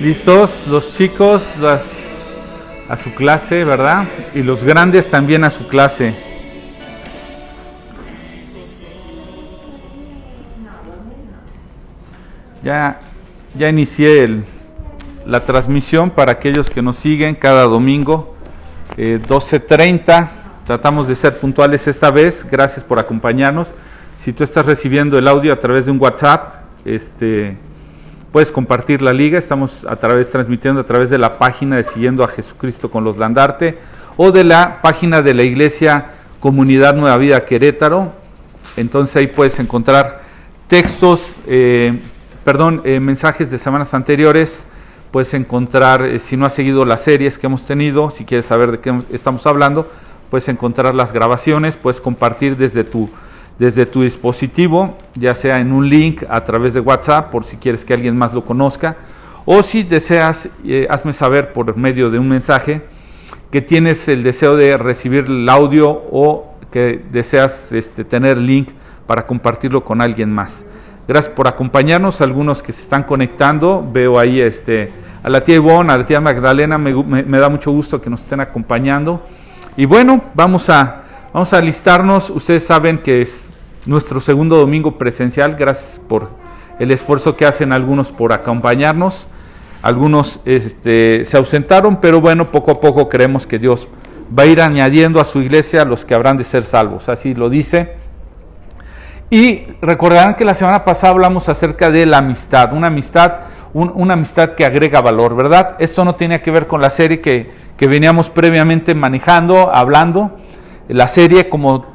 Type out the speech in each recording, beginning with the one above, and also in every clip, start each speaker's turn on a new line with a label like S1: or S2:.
S1: ¿Listos? Los chicos a su clase, ¿verdad? Y los grandes también a su clase. Ya, ya inicié la transmisión para aquellos que nos siguen cada domingo, 12.30. Eh, Tratamos de ser puntuales esta vez. Gracias por acompañarnos. Si tú estás recibiendo el audio a través de un WhatsApp, este, Puedes compartir la liga, estamos a través transmitiendo a través de la página de Siguiendo a Jesucristo con los Landarte o de la página de la iglesia Comunidad Nueva Vida Querétaro. Entonces ahí puedes encontrar textos, eh, perdón, eh, mensajes de semanas anteriores. Puedes encontrar, eh, si no has seguido las series que hemos tenido, si quieres saber de qué estamos hablando, puedes encontrar las grabaciones, puedes compartir desde tu desde tu dispositivo, ya sea en un link a través de WhatsApp, por si quieres que alguien más lo conozca, o si deseas, eh, hazme saber por medio de un mensaje que tienes el deseo de recibir el audio o que deseas este, tener link para compartirlo con alguien más. Gracias por acompañarnos, algunos que se están conectando, veo ahí este, a la tía Ivonne, a la tía Magdalena, me, me da mucho gusto que nos estén acompañando. Y bueno, vamos a, vamos a alistarnos, ustedes saben que es nuestro segundo domingo presencial. Gracias por el esfuerzo que hacen algunos por acompañarnos. Algunos este, se ausentaron, pero bueno, poco a poco creemos que Dios va a ir añadiendo a su iglesia a los que habrán de ser salvos. Así lo dice. Y recordarán que la semana pasada hablamos acerca de la amistad, una amistad, una amistad que agrega valor, ¿verdad? Esto no tenía que ver con la serie que, que veníamos previamente manejando, hablando. La serie, como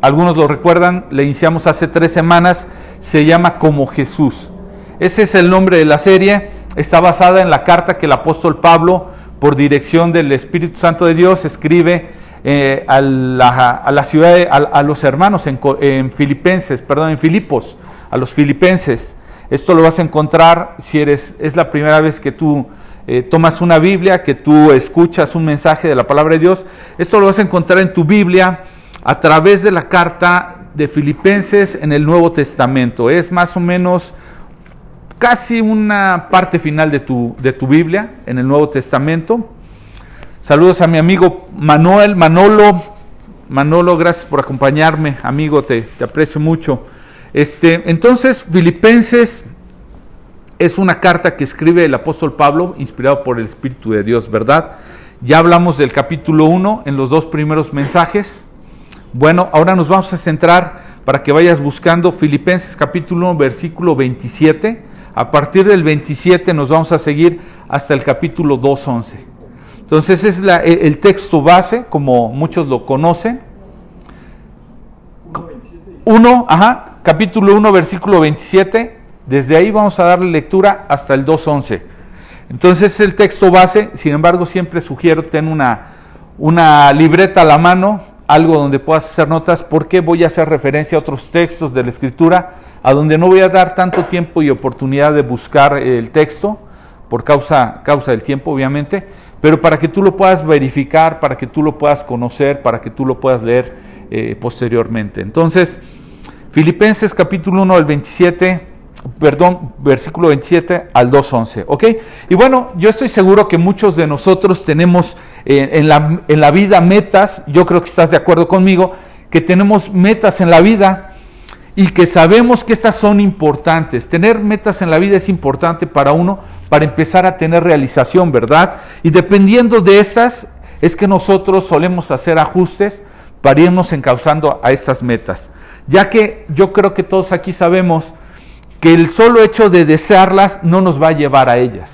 S1: algunos lo recuerdan, le iniciamos hace tres semanas, se llama Como Jesús. Ese es el nombre de la serie, está basada en la carta que el apóstol Pablo, por dirección del Espíritu Santo de Dios, escribe eh, a, la, ciudad, a, los hermanos en, Filipenses, perdón, en Filipos, a los filipenses. Esto lo vas a encontrar si eres, es la primera vez que tú eh, tomas una Biblia, que tú escuchas un mensaje de la palabra de Dios. Esto lo vas a encontrar en tu Biblia a través de la carta de Filipenses en el Nuevo Testamento. Es más o menos casi una parte final de tu, de tu Biblia en el Nuevo Testamento. Saludos a mi amigo Manuel, Manolo. Manolo, gracias por acompañarme, amigo, te, te aprecio mucho. Este, entonces, Filipenses es una carta que escribe el apóstol Pablo, inspirado por el Espíritu de Dios, ¿verdad? Ya hablamos del capítulo 1 en los dos primeros mensajes. Bueno, ahora nos vamos a centrar para que vayas buscando Filipenses capítulo 1, versículo 27. A partir del 27 nos vamos a seguir hasta el capítulo 2, 11. Entonces es la, el texto base, como muchos lo conocen. 1, ajá, capítulo 1, versículo 27. Desde ahí vamos a darle lectura hasta el 2.11. Entonces es el texto base, sin embargo siempre sugiero tener una, una libreta a la mano algo donde puedas hacer notas, porque voy a hacer referencia a otros textos de la escritura, a donde no voy a dar tanto tiempo y oportunidad de buscar el texto, por causa, causa del tiempo obviamente, pero para que tú lo puedas verificar, para que tú lo puedas conocer, para que tú lo puedas leer eh, posteriormente. Entonces, Filipenses capítulo 1 al 27 perdón, versículo 27 al 2.11, ¿ok? Y bueno, yo estoy seguro que muchos de nosotros tenemos en, la, en la vida metas, yo creo que estás de acuerdo conmigo, que tenemos metas en la vida y que sabemos que estas son importantes. Tener metas en la vida es importante para uno, para empezar a tener realización, ¿verdad? Y dependiendo de estas, es que nosotros solemos hacer ajustes para irnos encauzando a estas metas. Ya que yo creo que todos aquí sabemos que el solo hecho de desearlas no nos va a llevar a ellas.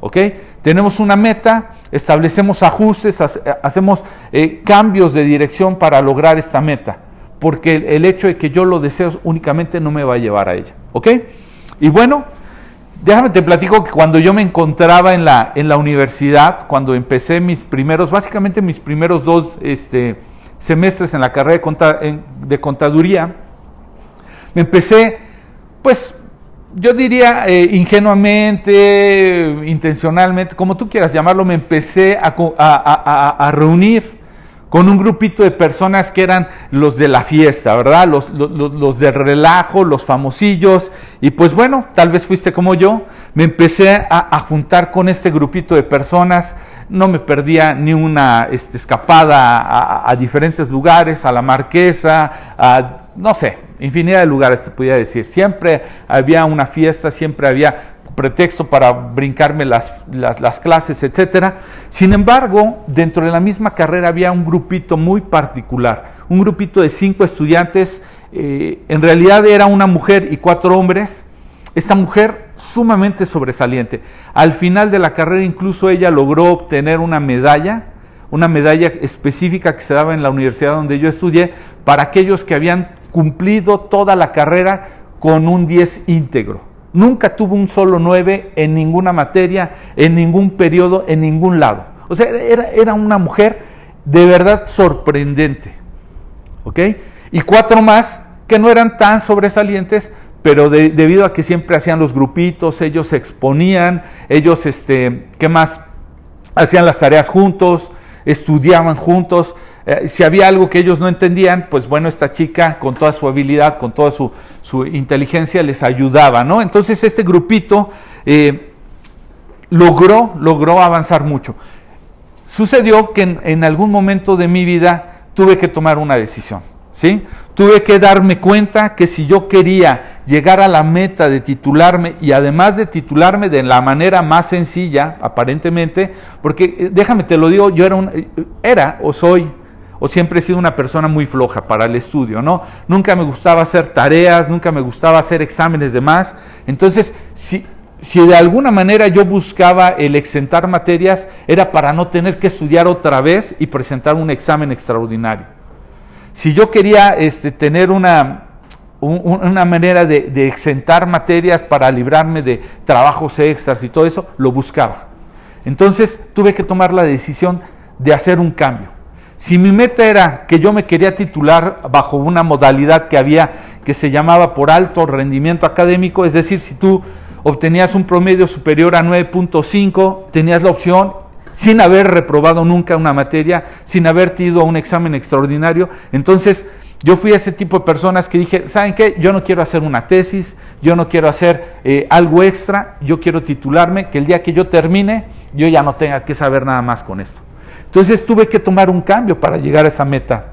S1: ¿Ok? Tenemos una meta, establecemos ajustes, hacemos eh, cambios de dirección para lograr esta meta, porque el, hecho de que yo lo deseo únicamente no me va a llevar a ella. ¿Ok? Y bueno, déjame te platico que cuando yo me encontraba en la, en la universidad, cuando empecé mis primeros, básicamente mis primeros dos este, semestres en la carrera de, de contaduría, me empecé pues yo diría eh, ingenuamente, intencionalmente, como tú quieras llamarlo, me empecé a, reunir con un grupito de personas que eran los de la fiesta, ¿verdad? Los, los, del relajo, los famosillos. Y pues bueno, tal vez fuiste como yo, me empecé a, juntar con este grupito de personas, no me perdía ni una este, escapada a, a, diferentes lugares, a la marquesa, a, no sé, infinidad de lugares te podía decir. Siempre había una fiesta, siempre había pretexto para brincarme las, las, clases, etc. Sin embargo, dentro de la misma carrera había un grupito muy particular, un grupito de cinco estudiantes, eh, en realidad era una mujer y cuatro hombres, esta mujer sumamente sobresaliente. Al final de la carrera incluso ella logró obtener una medalla, una medalla específica que se daba en la universidad donde yo estudié, para aquellos que habían cumplido toda la carrera con un 10 íntegro. Nunca tuvo un solo 9 en ninguna materia, en ningún periodo, en ningún lado. O sea, era, era una mujer de verdad sorprendente. ¿Ok? Y cuatro más que no eran tan sobresalientes, pero debido a que siempre hacían los grupitos, ellos se exponían, ellos, este, ¿qué más? Hacían las tareas juntos, estudiaban juntos, eh, si había algo que ellos no entendían, pues bueno, esta chica con toda su habilidad, con toda su, inteligencia les ayudaba, ¿no? Entonces este grupito eh, logró, logró avanzar mucho. Sucedió que en, en, algún momento de mi vida tuve que tomar una decisión, ¿sí? Tuve que darme cuenta que si yo quería llegar a la meta de titularme y además de titularme de la manera más sencilla, aparentemente, porque eh, déjame te lo digo, yo era, un, era o soy o siempre he sido una persona muy floja para el estudio, ¿no? Nunca me gustaba hacer tareas, nunca me gustaba hacer exámenes de más. Entonces, si, si de alguna manera yo buscaba el exentar materias, era para no tener que estudiar otra vez y presentar un examen extraordinario. Si yo quería este, tener una, una manera de, de exentar materias para librarme de trabajos extras y todo eso, lo buscaba. Entonces tuve que tomar la decisión de hacer un cambio. Si mi meta era que yo me quería titular bajo una modalidad que había que se llamaba por alto rendimiento académico, es decir, si tú obtenías un promedio superior a 9.5, tenías la opción sin haber reprobado nunca una materia, sin haber tenido un examen extraordinario. Entonces, yo fui a ese tipo de personas que dije, ¿saben qué? Yo no quiero hacer una tesis, yo no quiero hacer eh, algo extra, yo quiero titularme, que el día que yo termine, yo ya no tenga que saber nada más con esto. Entonces tuve que tomar un cambio para llegar a esa meta.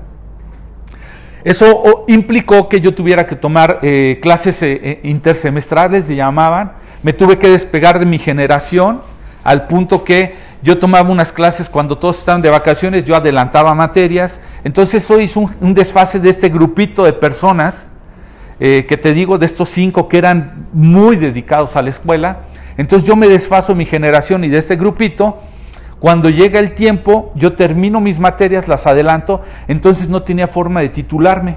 S1: Eso implicó que yo tuviera que tomar eh, clases eh, eh, intersemestrales, se llamaban. Me tuve que despegar de mi generación al punto que yo tomaba unas clases cuando todos estaban de vacaciones, yo adelantaba materias. Entonces eso hizo un, desfase de este grupito de personas, que te digo, de estos cinco que eran muy dedicados a la escuela. Entonces yo me desfaso mi generación y de este grupito cuando llega el tiempo, yo termino mis materias, las adelanto, entonces no tenía forma de titularme.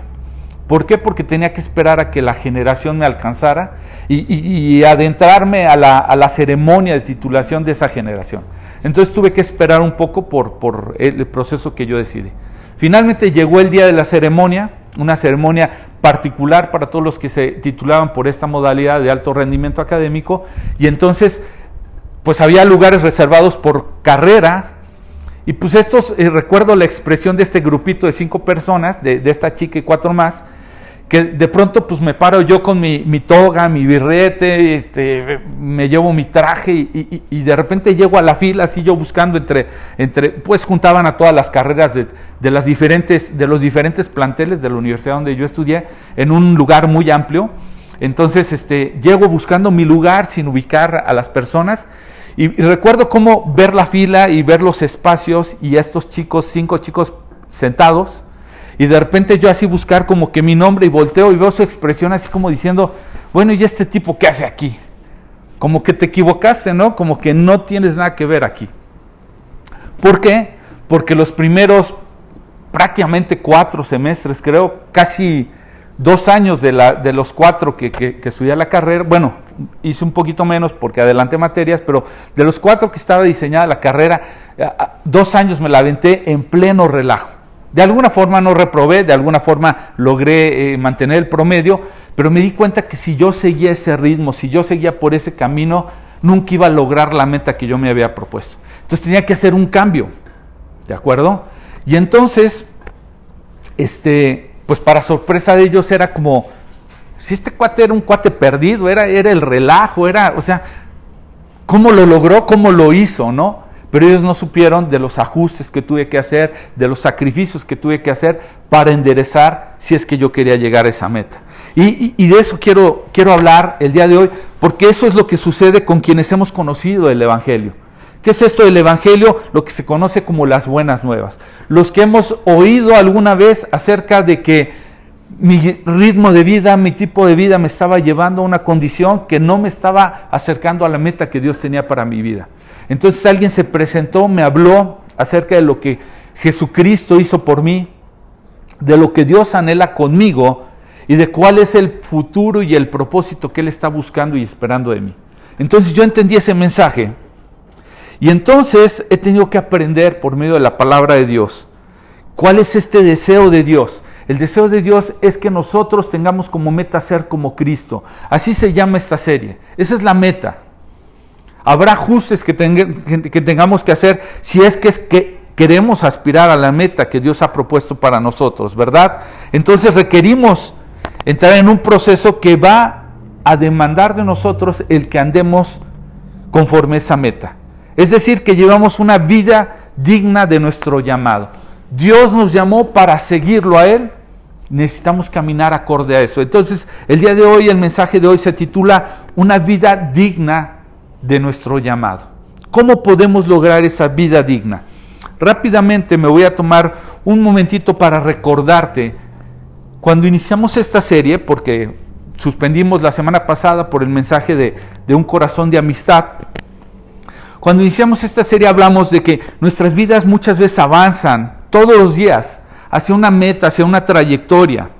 S1: ¿Por qué? Porque tenía que esperar a que la generación me alcanzara y, adentrarme a la, ceremonia de titulación de esa generación. Entonces tuve que esperar un poco por, por el proceso que yo decidí. Finalmente llegó el día de la ceremonia, una ceremonia particular para todos los que se titulaban por esta modalidad de alto rendimiento académico, y entonces pues había lugares reservados por carrera. Y pues estos, eh, recuerdo la expresión de este grupito de cinco personas, de, esta chica y cuatro más, que de pronto pues me paro yo con mi, toga, mi birrete, este, me llevo mi traje y, de repente llego a la fila así yo buscando entre, entre pues juntaban a todas las carreras de, de, las diferentes, de los diferentes planteles de la universidad donde yo estudié en un lugar muy amplio. Entonces este, llego buscando mi lugar sin ubicar a las personas y, recuerdo cómo ver la fila y ver los espacios y estos chicos, cinco chicos sentados, y de repente yo así buscar como que mi nombre y volteo y veo su expresión así como diciendo, bueno, ¿y este tipo qué hace aquí? Como que te equivocaste, ¿no? Como que no tienes nada que ver aquí. ¿Por qué? Porque los primeros prácticamente cuatro semestres, creo, casi dos años de, la, de los cuatro que, que, que estudié la carrera, bueno, hice un poquito menos porque adelanté materias, pero de los cuatro que estaba diseñada la carrera, eh, dos años me la aventé en pleno relajo. De alguna forma no reprobé, de alguna forma logré eh, mantener el promedio, pero me di cuenta que si yo seguía ese ritmo, si yo seguía por ese camino, nunca iba a lograr la meta que yo me había propuesto. Entonces tenía que hacer un cambio, ¿de acuerdo? Y entonces, este, pues para sorpresa de ellos era como, si este cuate era un cuate perdido, era, era el relajo, era, o sea, ¿cómo lo logró? ¿Cómo lo hizo? ¿No? Pero ellos no supieron de los ajustes que tuve que hacer, de los sacrificios que tuve que hacer para enderezar si es que yo quería llegar a esa meta. Y, de eso quiero, quiero hablar el día de hoy, porque eso es lo que sucede con quienes hemos conocido el Evangelio. ¿Qué es esto del Evangelio? Lo que se conoce como las buenas nuevas. Los que hemos oído alguna vez acerca de que mi ritmo de vida, mi tipo de vida me estaba llevando a una condición que no me estaba acercando a la meta que Dios tenía para mi vida. Entonces alguien se presentó, me habló acerca de lo que Jesucristo hizo por mí, de lo que Dios anhela conmigo y de cuál es el futuro y el propósito que Él está buscando y esperando de mí. Entonces yo entendí ese mensaje y entonces he tenido que aprender por medio de la palabra de Dios cuál es este deseo de Dios. El deseo de Dios es que nosotros tengamos como meta ser como Cristo. Así se llama esta serie. Esa es la meta. Habrá ajustes que, tengamos que hacer si es que, es que queremos aspirar a la meta que Dios ha propuesto para nosotros, ¿verdad? Entonces requerimos entrar en un proceso que va a demandar de nosotros el que andemos conforme a esa meta. Es decir, que llevamos una vida digna de nuestro llamado. Dios nos llamó para seguirlo a Él. Necesitamos caminar acorde a eso. Entonces, el día de hoy, el mensaje de hoy se titula Una vida digna de nuestro llamado. ¿Cómo podemos lograr esa vida digna? Rápidamente me voy a tomar un momentito para recordarte cuando iniciamos esta serie, porque suspendimos la semana pasada por el mensaje de, un corazón de amistad, cuando iniciamos esta serie hablamos de que nuestras vidas muchas veces avanzan todos los días hacia una meta, hacia una trayectoria.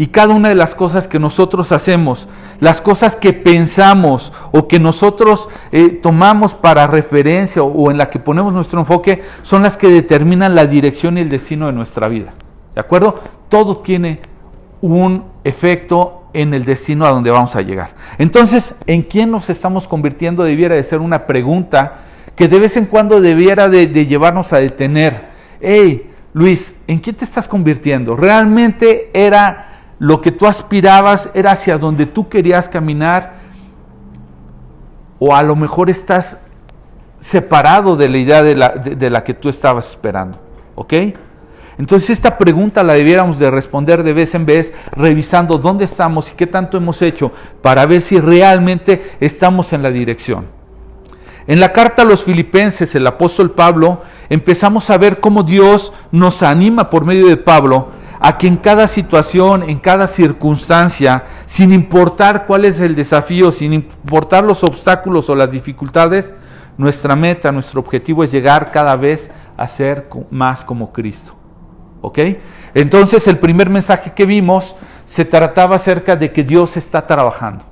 S1: Y cada una de las cosas que nosotros hacemos, las cosas que pensamos o que nosotros eh, tomamos para referencia o en la que ponemos nuestro enfoque, son las que determinan la dirección y el destino de nuestra vida. ¿De acuerdo? Todo tiene un efecto en el destino a donde vamos a llegar. Entonces, ¿en quién nos estamos convirtiendo? Debiera de ser una pregunta que de vez en cuando debiera de, llevarnos a detener. Hey, Luis, ¿en quién te estás convirtiendo? ¿Realmente era lo que tú aspirabas, era hacia donde tú querías caminar? ¿O a lo mejor estás separado de la idea de la, de la que tú estabas esperando? ¿Ok? Entonces esta pregunta la debiéramos de responder de vez en vez, revisando dónde estamos y qué tanto hemos hecho para ver si realmente estamos en la dirección. En la carta a los filipenses, el apóstol Pablo, empezamos a ver cómo Dios nos anima por medio de Pablo a que en cada situación, en cada circunstancia, sin importar cuál es el desafío, sin importar los obstáculos o las dificultades, nuestra meta, nuestro objetivo es llegar cada vez a ser más como Cristo. ¿Ok? Entonces el primer mensaje que vimos se trataba acerca de que Dios está trabajando.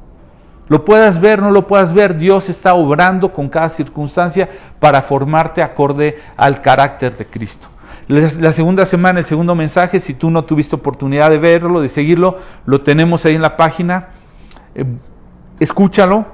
S1: Lo puedas ver, no lo puedas ver, Dios está obrando con cada circunstancia para formarte acorde al carácter de Cristo. La segunda semana, el segundo mensaje, si tú no tuviste oportunidad de verlo, de seguirlo, lo tenemos ahí en la página. Eh, escúchalo.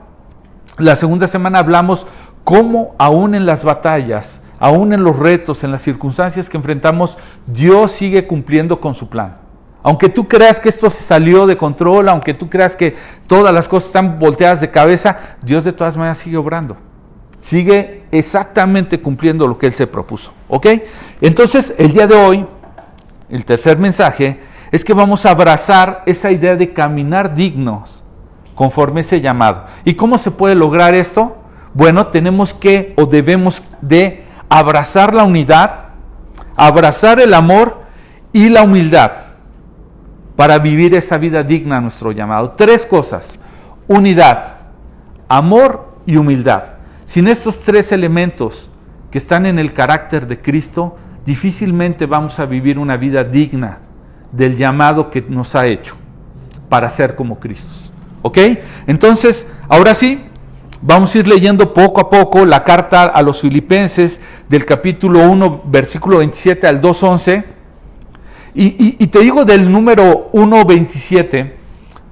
S1: La segunda semana hablamos cómo aún en las batallas aún en los retos, en las circunstancias que enfrentamos, Dios sigue cumpliendo con su plan. Aunque tú creas que esto se salió de control, aunque tú creas que todas las cosas están volteadas de cabeza, Dios de todas maneras sigue obrando. Sigue exactamente cumpliendo lo que Él se propuso. ¿Ok? Entonces, el día de hoy, el tercer mensaje es que vamos a abrazar esa idea de caminar dignos conforme ese llamado. ¿Y cómo se puede lograr esto? Bueno, tenemos que o debemos de abrazar la unidad, abrazar el amor y la humildad para vivir esa vida digna a nuestro llamado. Tres cosas, unidad, amor y humildad. Sin estos tres elementos que están en el carácter de Cristo, difícilmente vamos a vivir una vida digna del llamado que nos ha hecho para ser como Cristo. ¿Ok? Entonces, ahora sí, Vamos a ir leyendo poco a poco la carta a los filipenses del capítulo 1, versículo 27 al 2.11. Y, te digo del número 1.27,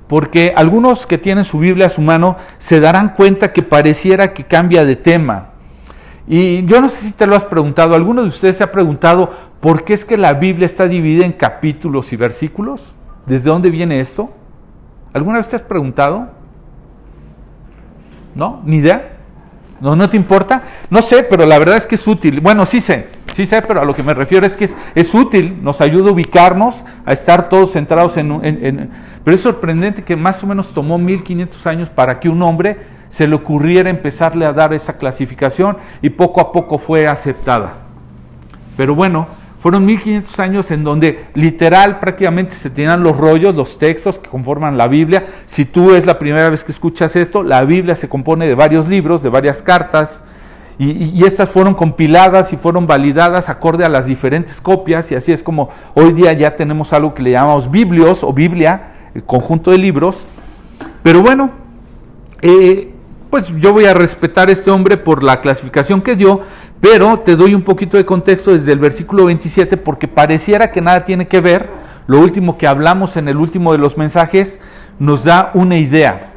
S1: porque algunos que tienen su Biblia a su mano se darán cuenta que pareciera que cambia de tema. Y yo no sé si te lo has preguntado, ¿alguno de ustedes se ha preguntado por qué es que la Biblia está dividida en capítulos y versículos? ¿Desde dónde viene esto? ¿Alguna vez te has preguntado? ¿No? ¿Ni idea? ¿No, ¿No te importa? No sé, pero la verdad es que es útil. Bueno, sí sé, sí sé, pero a lo que me refiero es que es, útil, nos ayuda a ubicarnos, a estar todos centrados en, en, Pero es sorprendente que más o menos tomó 1500 años para que un hombre se le ocurriera empezarle a dar esa clasificación y poco a poco fue aceptada. Pero bueno, fueron 1500 años en donde literal prácticamente se tenían los rollos, los textos que conforman la Biblia. Si tú es la primera vez que escuchas esto, la Biblia se compone de varios libros, de varias cartas, y, estas fueron compiladas y fueron validadas acorde a las diferentes copias, y así es como hoy día ya tenemos algo que le llamamos Biblios o Biblia, el conjunto de libros. Pero bueno, eh, pues yo voy a respetar a este hombre por la clasificación que dio, pero te doy un poquito de contexto desde el versículo 27 porque pareciera que nada tiene que ver. Lo último que hablamos en el último de los mensajes nos da una idea.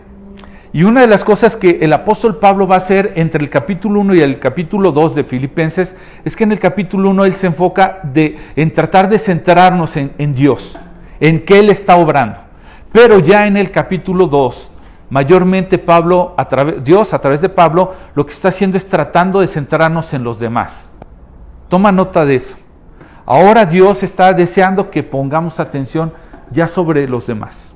S1: Y una de las cosas que el apóstol Pablo va a hacer entre el capítulo 1 y el capítulo 2 de Filipenses es que en el capítulo 1 él se enfoca de, en tratar de centrarnos en, Dios, en qué Él está obrando. Pero ya en el capítulo 2 Mayormente Pablo, a través, Dios a través de Pablo, lo que está haciendo es tratando de centrarnos en los demás. Toma nota de eso. Ahora Dios está deseando que pongamos atención ya sobre los demás.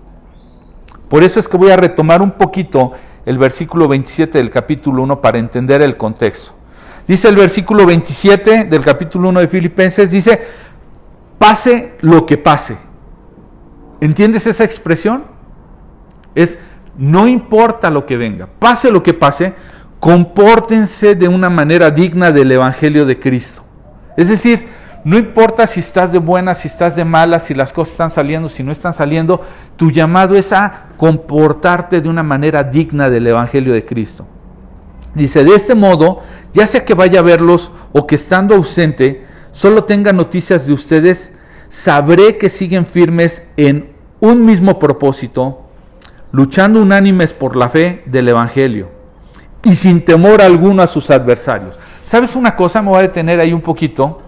S1: Por eso es que voy a retomar un poquito el versículo 27 del capítulo 1 para entender el contexto. Dice el versículo 27 del capítulo 1 de Filipenses, dice, pase lo que pase. ¿Entiendes esa expresión? Es no importa lo que venga, pase lo que pase, compórtense de una manera digna del Evangelio de Cristo. Es decir, no importa si estás de buena, si estás de mala, si las cosas están saliendo, si no están saliendo, tu llamado es a comportarte de una manera digna del Evangelio de Cristo. Dice, de este modo, ya sea que vaya a verlos o que estando ausente, solo tenga noticias de ustedes, sabré que siguen firmes en un mismo propósito, luchando unánimes por la fe del Evangelio y sin temor alguno a sus adversarios. ¿Sabes una cosa? Me voy a detener ahí un poquito.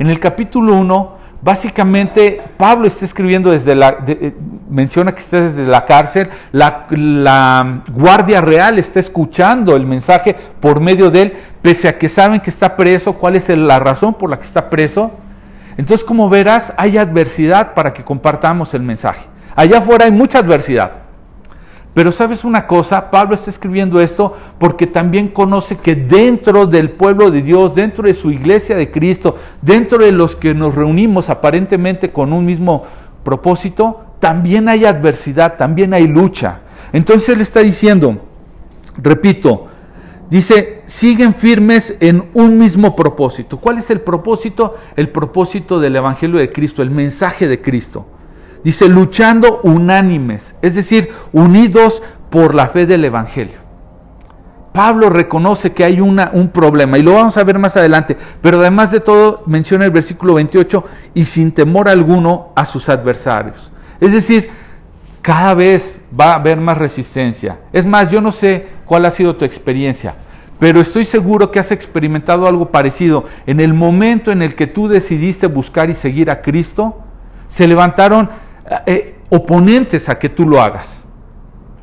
S1: En el capítulo 1, básicamente Pablo está escribiendo desde la, eh, menciona que está desde la cárcel, la, la, guardia real está escuchando el mensaje por medio de él, pese a que saben que está preso, cuál es la razón por la que está preso. Entonces, como verás, hay adversidad para que compartamos el mensaje. Allá afuera hay mucha adversidad. Pero sabes una cosa, Pablo está escribiendo esto porque también conoce que dentro del pueblo de Dios, dentro de su iglesia de Cristo, dentro de los que nos reunimos aparentemente con un mismo propósito, también hay adversidad, también hay lucha. Entonces él está diciendo, repito, dice, siguen firmes en un mismo propósito. ¿Cuál es el propósito? El propósito del Evangelio de Cristo, el mensaje de Cristo. Dice, luchando unánimes, es decir, unidos por la fe del Evangelio. Pablo reconoce que hay una, un problema y lo vamos a ver más adelante, pero además de todo menciona el versículo 28 y sin temor alguno a sus adversarios. Es decir, cada vez va a haber más resistencia. Es más, yo no sé cuál ha sido tu experiencia, pero estoy seguro que has experimentado algo parecido. En el momento en el que tú decidiste buscar y seguir a Cristo, se levantaron eh, oponentes a que tú lo hagas.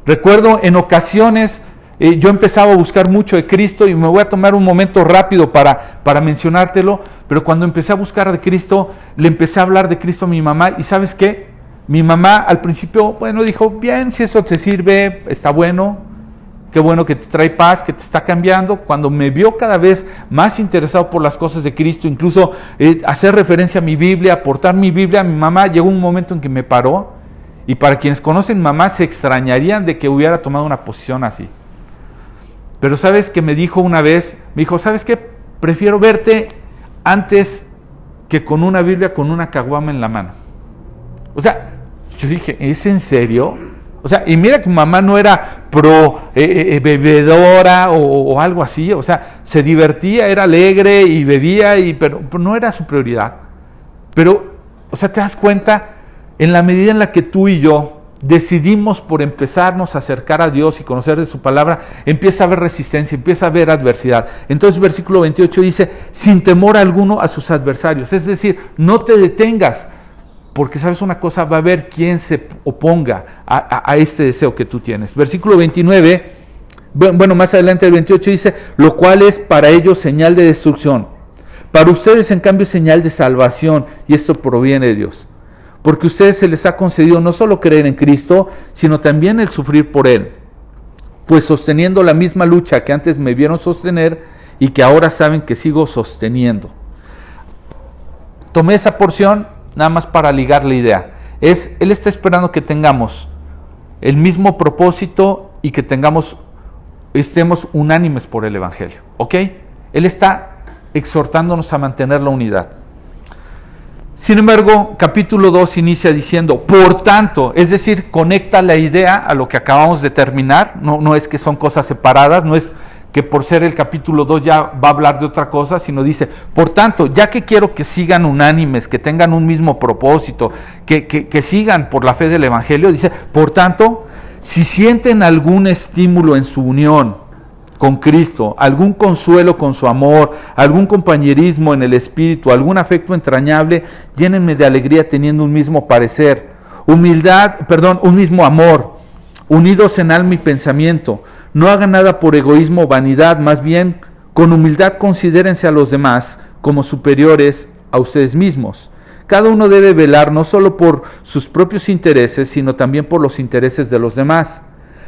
S1: Recuerdo en ocasiones eh, yo empezaba a buscar mucho de Cristo y me voy a tomar un momento rápido para, para mencionártelo, pero cuando empecé a buscar de Cristo, le empecé a hablar de Cristo a mi mamá y sabes qué, mi mamá al principio, bueno, dijo, bien, si eso te sirve, está bueno, qué bueno que te trae paz, que te está cambiando. Cuando me vio cada vez más interesado por las cosas de Cristo, incluso eh, hacer referencia a mi Biblia, aportar mi Biblia, mi mamá llegó un momento en que me paró. Y para quienes conocen mamá se extrañarían de que hubiera tomado una posición así. Pero sabes que me dijo una vez, me dijo, ¿sabes qué? Prefiero verte antes que con una Biblia con una caguama en la mano. O sea, yo dije, ¿es en serio? O sea, y mira que mamá no era pro eh, eh, eh, bebedora o, algo así, o sea, se divertía, era alegre y bebía, y, pero, no era su prioridad. Pero, o sea, te das cuenta, en la medida en la que tú y yo decidimos por empezarnos a acercar a Dios y conocer de su palabra, empieza a haber resistencia, empieza a haber adversidad. Entonces versículo 28 dice, sin temor alguno a sus adversarios. Es decir, no te detengas, porque sabes una cosa, va a haber quien se oponga a, este deseo que tú tienes. Versículo 29, bueno, más adelante el 28 dice, lo cual es para ellos señal de destrucción. Para ustedes, en cambio, señal de salvación, y esto proviene de Dios porque a ustedes se les ha concedido no solo creer en Cristo, sino también el sufrir por Él, pues sosteniendo la misma lucha que antes me vieron sostener y que ahora saben que sigo sosteniendo. Tomé esa porción nada más para ligar la idea. Es, él está esperando que tengamos el mismo propósito y que tengamos, estemos unánimes por el Evangelio. ¿Ok? Él está exhortándonos a mantener la unidad. Sin embargo, capítulo 2 inicia diciendo, por tanto, es decir, conecta la idea a lo que acabamos de terminar, no, no es que son cosas separadas, no es que por ser el capítulo 2 ya va a hablar de otra cosa, sino dice, por tanto, ya que quiero que sigan unánimes, que tengan un mismo propósito, que, que sigan por la fe del Evangelio, dice, por tanto, si sienten algún estímulo en su unión, con Cristo, algún consuelo con su amor, algún compañerismo en el Espíritu, algún afecto entrañable, llénenme de alegría teniendo un mismo parecer, humildad, perdón, un mismo amor, unidos en alma y pensamiento. No hagan nada por egoísmo o vanidad, más bien con humildad considérense a los demás como superiores a ustedes mismos. Cada uno debe velar no solo por sus propios intereses, sino también por los intereses de los demás.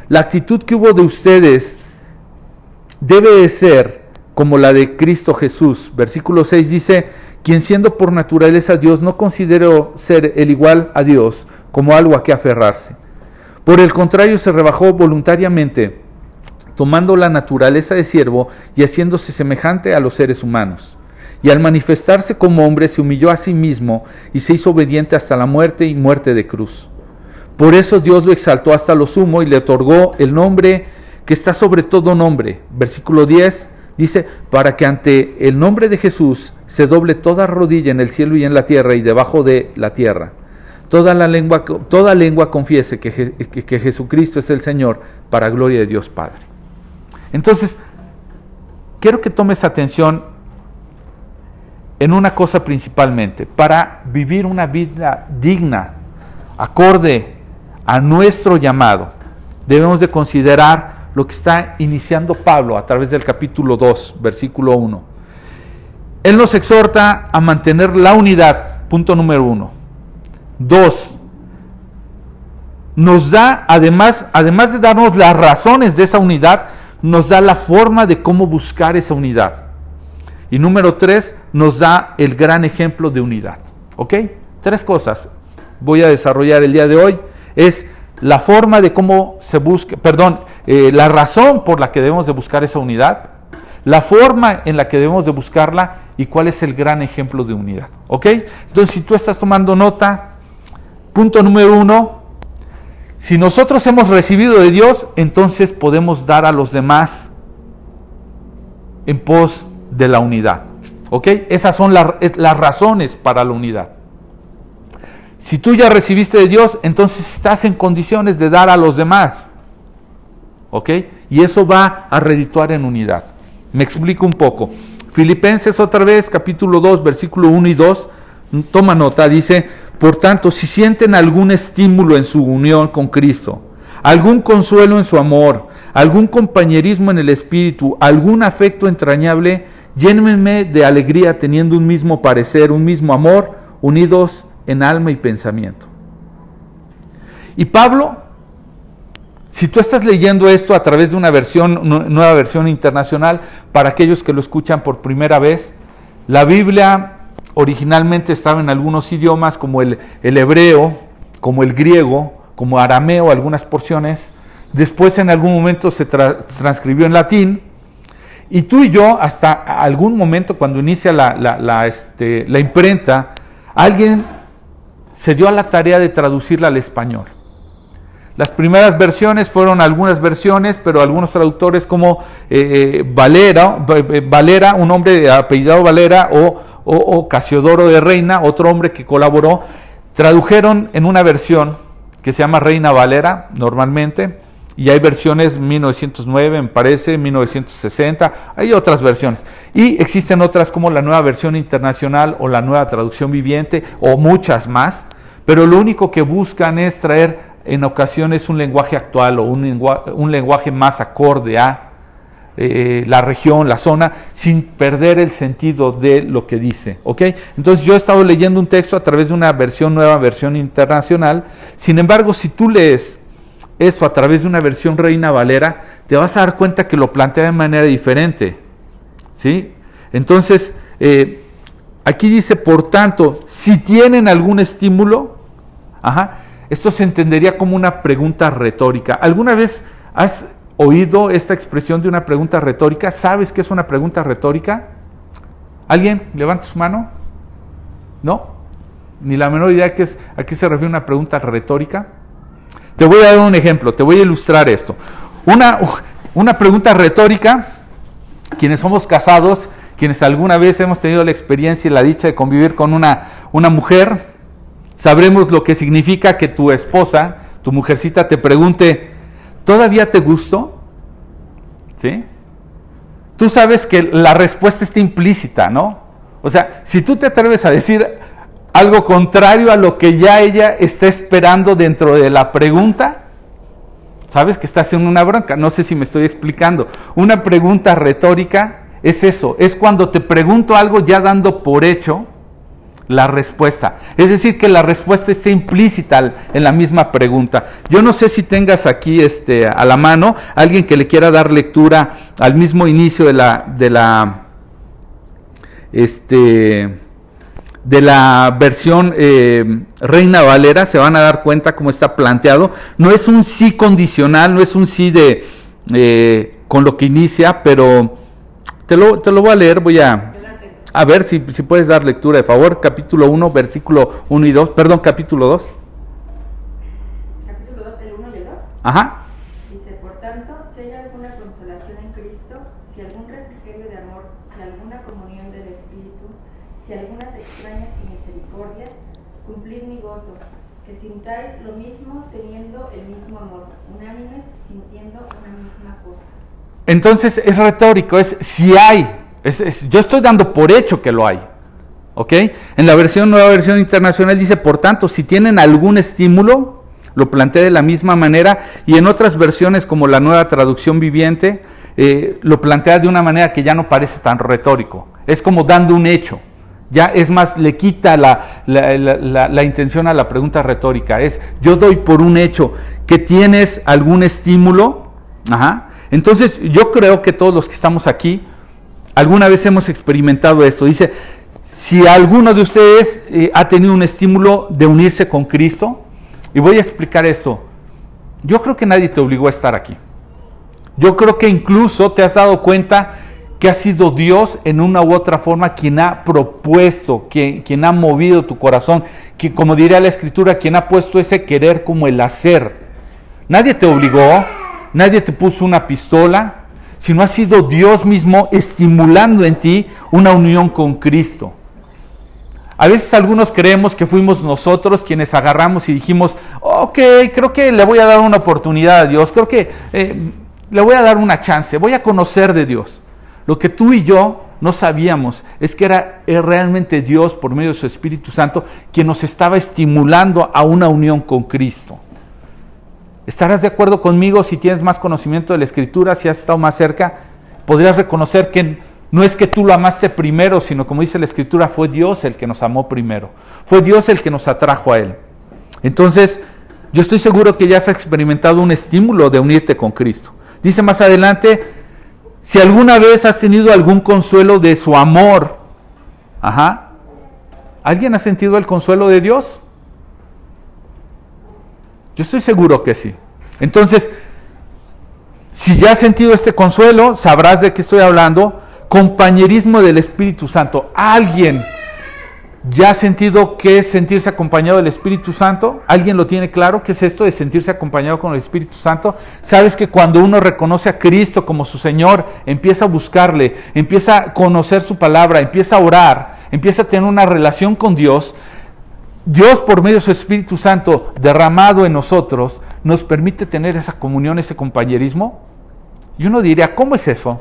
S1: La actitud que hubo de ustedes debe de ser como la de Cristo Jesús. Versículo 6 dice, quien siendo por naturaleza Dios no consideró ser el igual a Dios como algo a que aferrarse. Por el contrario, se rebajó voluntariamente, tomando la naturaleza de siervo y haciéndose semejante a los seres humanos. Y al manifestarse como hombre se humilló a sí mismo y se hizo obediente hasta la muerte y muerte de cruz. Por eso Dios lo exaltó hasta lo sumo y le otorgó el nombre que está sobre todo nombre. Versículo 10 dice, para que ante el nombre de Jesús se doble toda rodilla en el cielo y en la tierra y debajo de la tierra. Toda, la lengua, toda lengua confiese que, que Jesucristo es el Señor para gloria de Dios Padre. Entonces, quiero que tomes atención en una cosa principalmente, para vivir una vida digna, acorde a nuestro llamado, debemos de considerar lo que está iniciando Pablo a través del capítulo 2, versículo 1. Él nos exhorta a mantener la unidad, punto número uno. Dos, nos da, además, además de darnos las razones de esa unidad, nos da la forma de cómo buscar esa unidad. Y número tres, nos da el gran ejemplo de unidad. ¿Ok? Tres cosas voy a desarrollar el día de hoy. Es la forma de cómo se busca, perdón, eh, la razón por la que debemos de buscar esa unidad, la forma en la que debemos de buscarla y cuál es el gran ejemplo de unidad. ¿Ok? Entonces, si tú estás tomando nota, punto número uno, si nosotros hemos recibido de Dios, entonces podemos dar a los demás en pos de la unidad. ¿Ok? Esas son las razones para la unidad. Si tú ya recibiste de Dios, entonces estás en condiciones de dar a los demás. ¿Ok? Y eso va a redituar en unidad. Me explico un poco. Filipenses otra vez, capítulo 2, versículo 1 y 2, toma nota, dice, por tanto, si sienten algún estímulo en su unión con Cristo, algún consuelo en su amor, algún compañerismo en el espíritu, algún afecto entrañable, llénenme de alegría teniendo un mismo parecer, un mismo amor, unidos en alma y pensamiento. Y Pablo, si tú estás leyendo esto a través de una nueva versión internacional, para aquellos que lo escuchan por primera vez, la Biblia originalmente estaba en algunos idiomas como el, hebreo, como el griego, como arameo, algunas porciones. Después en algún momento se transcribió en latín. Y tú y yo, hasta algún momento cuando inicia la, la, este, la imprenta, alguien se dio a la tarea de traducirla al español. Las primeras versiones fueron algunas versiones, pero algunos traductores como eh, eh, Valera, eh, Valera, un hombre apellidado Valera, o, o, Casiodoro de Reina, otro hombre que colaboró, tradujeron en una versión que se llama Reina Valera normalmente, y hay versiones 1909, me parece, 1960, hay otras versiones. Y existen otras como la nueva versión internacional o la nueva traducción viviente o muchas más, pero lo único que buscan es traer en ocasiones un lenguaje actual o un lenguaje, más acorde a eh, la región, la zona, sin perder el sentido de lo que dice. ¿ok? Entonces yo he estado leyendo un texto a través de una versión nueva, versión internacional. Sin embargo, si tú lees eso a través de una versión Reina Valera, te vas a dar cuenta que lo plantea de manera diferente. ¿sí? Entonces, eh, aquí dice, por tanto, si tienen algún estímulo, esto se entendería como una pregunta retórica. ¿Alguna vez has oído esta expresión de una pregunta retórica? ¿Sabes qué es una pregunta retórica? ¿Alguien? Levanta su mano. ¿No? Ni la menor idea que es, a qué se refiere una pregunta retórica. Te voy a dar un ejemplo, te voy a ilustrar esto. Una, una pregunta retórica, quienes somos casados, quienes alguna vez hemos tenido la experiencia y la dicha de convivir con una, una mujer, sabremos lo que significa que tu esposa, tu mujercita te pregunte, ¿todavía te gustó? ¿Sí? Tú sabes que la respuesta está implícita, ¿no? O sea, si tú te atreves a decir algo contrario a lo que ya ella está esperando dentro de la pregunta, sabes que está haciendo una bronca. No sé si me estoy explicando. Una pregunta retórica es eso, es cuando te pregunto algo ya dando por hecho la respuesta. Es decir, que la respuesta está implícita en la misma pregunta. Yo no sé si tengas aquí este, a la mano alguien que le quiera dar lectura al mismo inicio de la, de la, este, de la versión eh, Reina Valera, se van a dar cuenta cómo está planteado. No es un sí condicional, no es un sí de eh, con lo que inicia, pero te lo, te lo voy a leer, voy a, a ver si, si puedes dar lectura de favor, capítulo 1, versículo 1 y 2, perdón, capítulo 2.
S2: Capítulo 2, el 1 y el 2.
S1: Ajá.
S2: Dice, por tanto, si hay alguna consolación en Cristo, si algún refrigerio de amor, si alguna comunión del Espíritu, si algunas extrañas y misericordias, cumplid mi gozo, que sintáis lo mismo teniendo el mismo amor, unánimes sintiendo una misma cosa.
S1: Entonces es retórico, es si hay, yo estoy dando por hecho que lo hay. ¿Ok? En la versión, nueva versión internacional dice, por tanto, si tienen algún estímulo, lo plantea de la misma manera, y en otras versiones, como la nueva traducción viviente, eh, lo plantea de una manera que ya no parece tan retórico. Es como dando un hecho. Ya es más, le quita la, la, intención a la pregunta retórica. Es, yo doy por un hecho que tienes algún estímulo. Entonces, yo creo que todos los que estamos aquí, Alguna vez hemos experimentado esto. Dice, si alguno de ustedes eh, ha tenido un estímulo de unirse con Cristo, y voy a explicar esto, yo creo que nadie te obligó a estar aquí. Yo creo que incluso te has dado cuenta que ha sido Dios en una u otra forma quien ha propuesto, quien, quien ha movido tu corazón, que como diría la escritura, quien ha puesto ese querer como el hacer. Nadie te obligó, nadie te puso una pistola, sino ha sido Dios mismo estimulando en ti una unión con Cristo. A veces algunos creemos que fuimos nosotros quienes agarramos y dijimos, ok, creo que le voy a dar una oportunidad a Dios, creo que eh, le voy a dar una chance, voy a conocer de Dios. Lo que tú y yo no sabíamos es que era, realmente Dios por medio de su Espíritu Santo quien nos estaba estimulando a una unión con Cristo. ¿Estarás de acuerdo conmigo si tienes más conocimiento de la escritura, si has estado más cerca? Podrías reconocer que no es que tú lo amaste primero, sino como dice la escritura, fue Dios el que nos amó primero. Fue Dios el que nos atrajo a Él. Entonces, yo estoy seguro que ya has experimentado un estímulo de unirte con Cristo. Dice más adelante, si alguna vez has tenido algún consuelo de su amor, ajá, ¿alguien ha sentido el consuelo de Dios? Yo estoy seguro que sí. Entonces, si ya has sentido este consuelo, sabrás de qué estoy hablando. Compañerismo del Espíritu Santo. ¿Alguien ya ha sentido qué es sentirse acompañado del Espíritu Santo? ¿Alguien lo tiene claro? ¿Qué es esto de sentirse acompañado con el Espíritu Santo? Sabes que cuando uno reconoce a Cristo como su Señor, empieza a buscarle, empieza a conocer su palabra, empieza a orar, empieza a tener una relación con Dios, Dios por medio de su Espíritu Santo derramado en nosotros nos permite tener esa comunión, ese compañerismo. Y uno diría, ¿cómo es eso?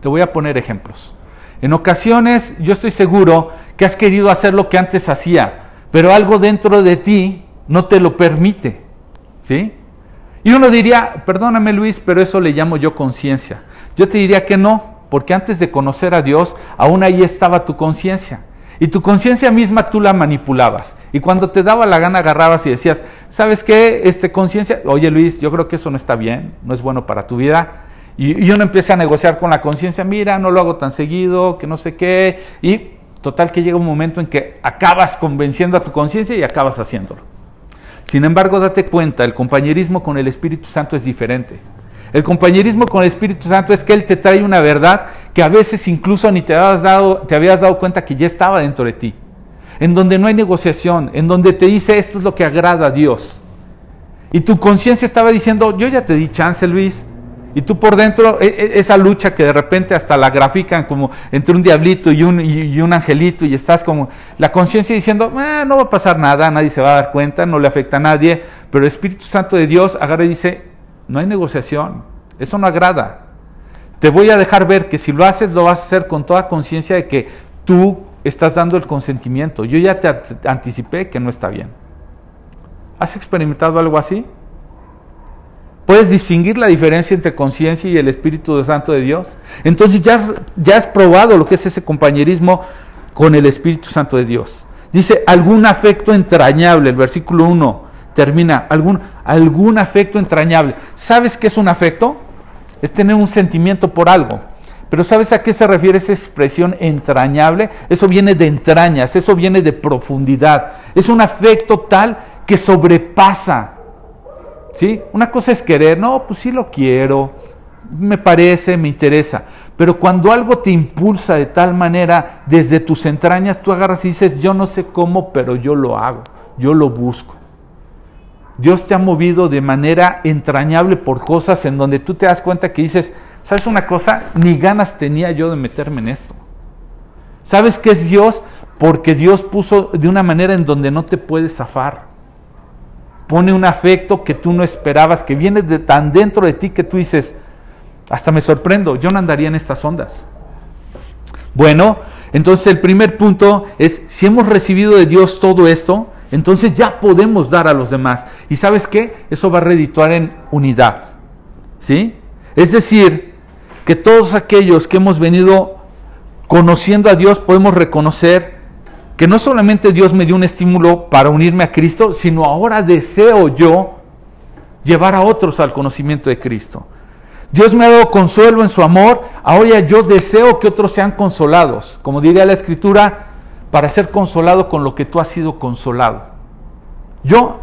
S1: Te voy a poner ejemplos. En ocasiones yo estoy seguro que has querido hacer lo que antes hacía, pero algo dentro de ti no te lo permite. ¿Sí? Y uno diría, perdóname Luis, pero eso le llamo yo conciencia. Yo te diría que no, porque antes de conocer a Dios, aún ahí estaba tu conciencia. Y tu conciencia misma tú la manipulabas. Y cuando te daba la gana agarrabas y decías, ¿sabes qué? Este conciencia, oye Luis, yo creo que eso no está bien, no es bueno para tu vida. Y, y uno empieza a negociar con la conciencia, mira, no lo hago tan seguido, que no sé qué. Y total que llega un momento en que acabas convenciendo a tu conciencia y acabas haciéndolo. Sin embargo, date cuenta, el compañerismo con el Espíritu Santo es diferente. El compañerismo con el Espíritu Santo es que Él te trae una verdad que a veces incluso ni te habías dado, te habías dado cuenta que ya estaba dentro de ti. En donde no hay negociación, en donde te dice esto es lo que agrada a Dios. Y tu conciencia estaba diciendo, yo ya te di chance, Luis, y tú por dentro, e, e, esa lucha que de repente hasta la grafican como entre un diablito y un, y un angelito y estás como la conciencia diciendo, ah, no va a pasar nada, nadie se va a dar cuenta, no le afecta a nadie, pero el Espíritu Santo de Dios agarra y dice, no hay negociación, eso no agrada. Te voy a dejar ver que si lo haces, lo vas a hacer con toda conciencia de que tú estás dando el consentimiento. Yo ya te anticipé que no está bien. ¿Has experimentado algo así? ¿Puedes distinguir la diferencia entre conciencia y el Espíritu Santo de Dios? Entonces ya, ya has probado lo que es ese compañerismo con el Espíritu Santo de Dios. Dice, algún afecto entrañable, el versículo 1 termina, algún, algún afecto entrañable. ¿Sabes qué es un afecto? Es tener un sentimiento por algo. Pero ¿sabes a qué se refiere esa expresión entrañable? Eso viene de entrañas, eso viene de profundidad. Es un afecto tal que sobrepasa ¿Sí? Una cosa es querer, no, pues sí lo quiero, me parece, me interesa. Pero cuando algo te impulsa de tal manera, desde tus entrañas, tú agarras y dices, yo no sé cómo, pero yo lo hago, yo lo busco. Dios te ha movido de manera entrañable por cosas en donde tú te das cuenta que dices, ¿sabes una cosa? Ni ganas tenía yo de meterme en esto. ¿Sabes qué es Dios? Porque Dios puso de una manera en donde no te puedes zafar pone un afecto que tú no esperabas, que viene de tan dentro de ti que tú dices, hasta me sorprendo, yo no andaría en estas ondas. Bueno, entonces el primer punto es, si hemos recibido de Dios todo esto, entonces ya podemos dar a los demás. ¿Y sabes qué? Eso va a redituar en unidad. ¿Sí? Es decir, que todos aquellos que hemos venido conociendo a Dios podemos reconocer que no solamente Dios me dio un estímulo para unirme a Cristo, sino ahora deseo yo llevar a otros al conocimiento de Cristo. Dios me ha dado consuelo en su amor, ahora yo deseo que otros sean consolados, como diría la escritura, para ser consolado con lo que tú has sido consolado. Yo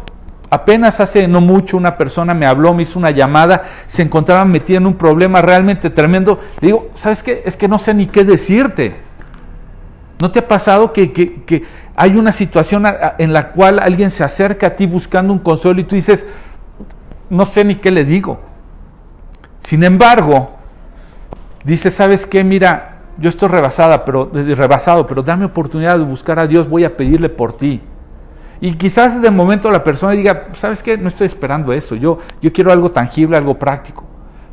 S1: apenas hace no mucho una persona me habló, me hizo una llamada, se encontraba metida en un problema realmente tremendo. Le digo, ¿sabes qué? Es que no sé ni qué decirte. ¿No te ha pasado que, hay una situación en la cual alguien se acerca a ti buscando un consuelo y tú dices, no sé ni qué le digo? Sin embargo, dice, ¿sabes qué? Mira, yo estoy rebasada, pero, rebasado, pero dame oportunidad de buscar a Dios, voy a pedirle por ti. Y quizás de momento la persona diga, ¿sabes qué? No estoy esperando eso, yo, yo quiero algo tangible, algo práctico.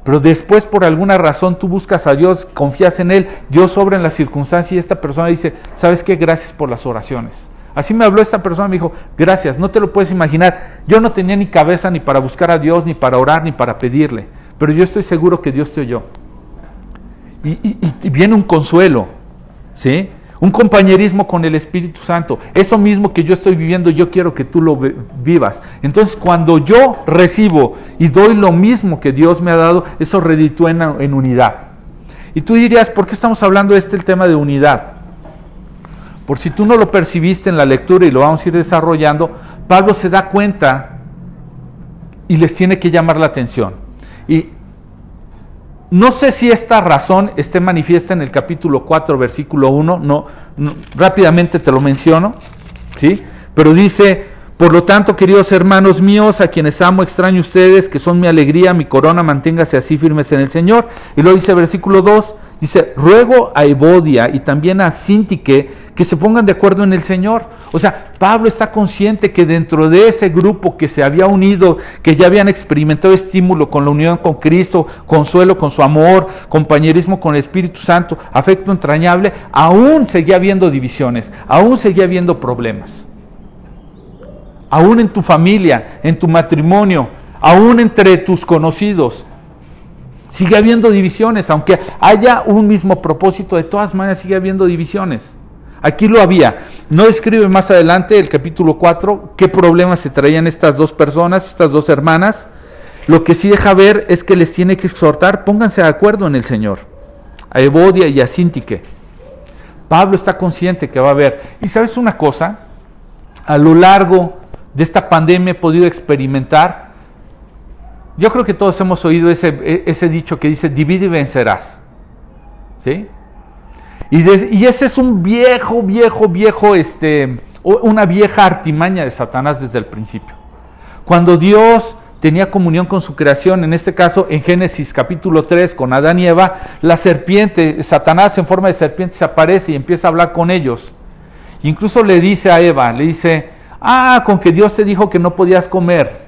S1: Pero después por alguna razón tú buscas a Dios, confías en Él, Dios obra en la circunstancia y esta persona dice, ¿sabes qué? Gracias por las oraciones. Así me habló esta persona, me dijo, gracias, no te lo puedes imaginar. Yo no tenía ni cabeza ni para buscar a Dios, ni para orar, ni para pedirle. Pero yo estoy seguro que Dios te oyó. Y, viene un consuelo, ¿sí? un compañerismo con el Espíritu Santo. Eso mismo que yo estoy viviendo, yo quiero que tú lo vivas. Entonces, cuando yo recibo y doy lo mismo que Dios me ha dado, eso reditúa en, unidad. Y tú dirías, ¿por qué estamos hablando de este el tema de unidad? Por si tú no lo percibiste en la lectura y lo vamos a ir desarrollando, Pablo se da cuenta y les tiene que llamar la atención. Y no sé si esta razón esté manifiesta en el capítulo 4, versículo 1, no, rápidamente te lo menciono, ¿sí? Pero dice, por lo tanto, queridos hermanos míos, a quienes amo, extraño ustedes, que son mi alegría, mi corona, manténgase así firmes en el Señor. Y luego dice versículo 2, dice, ruego a Evodia y también a Sintique que se pongan de acuerdo en el Señor. O sea, Pablo está consciente que dentro de ese grupo que se había unido, que ya habían experimentado estímulo con la unión con Cristo, consuelo con su amor, compañerismo con el Espíritu Santo, afecto entrañable, aún seguía habiendo divisiones, aún seguía habiendo problemas. Aún en tu familia, en tu matrimonio, aún entre tus conocidos, sigue habiendo divisiones, aunque haya un mismo propósito, de todas maneras sigue habiendo divisiones. Aquí lo había. No describe más adelante el capítulo 4 qué problemas se traían estas dos personas, estas dos hermanas. Lo que sí deja ver es que les tiene que exhortar, pónganse de acuerdo en el Señor. A Evodia y a Sintique. Pablo está consciente que va a haber. Y sabes una cosa, a lo largo de esta pandemia he podido experimentar, yo creo que todos hemos oído ese, ese dicho que dice, divide y vencerás. ¿Sí? Y, ese es un viejo, viejo, viejo, este, una vieja artimaña de Satanás desde el principio. Cuando Dios tenía comunión con su creación, en este caso en Génesis capítulo 3 con Adán y Eva, la serpiente, Satanás en forma de serpiente se aparece y empieza a hablar con ellos. Incluso le dice a Eva, le dice, ah, con que Dios te dijo que no podías comer.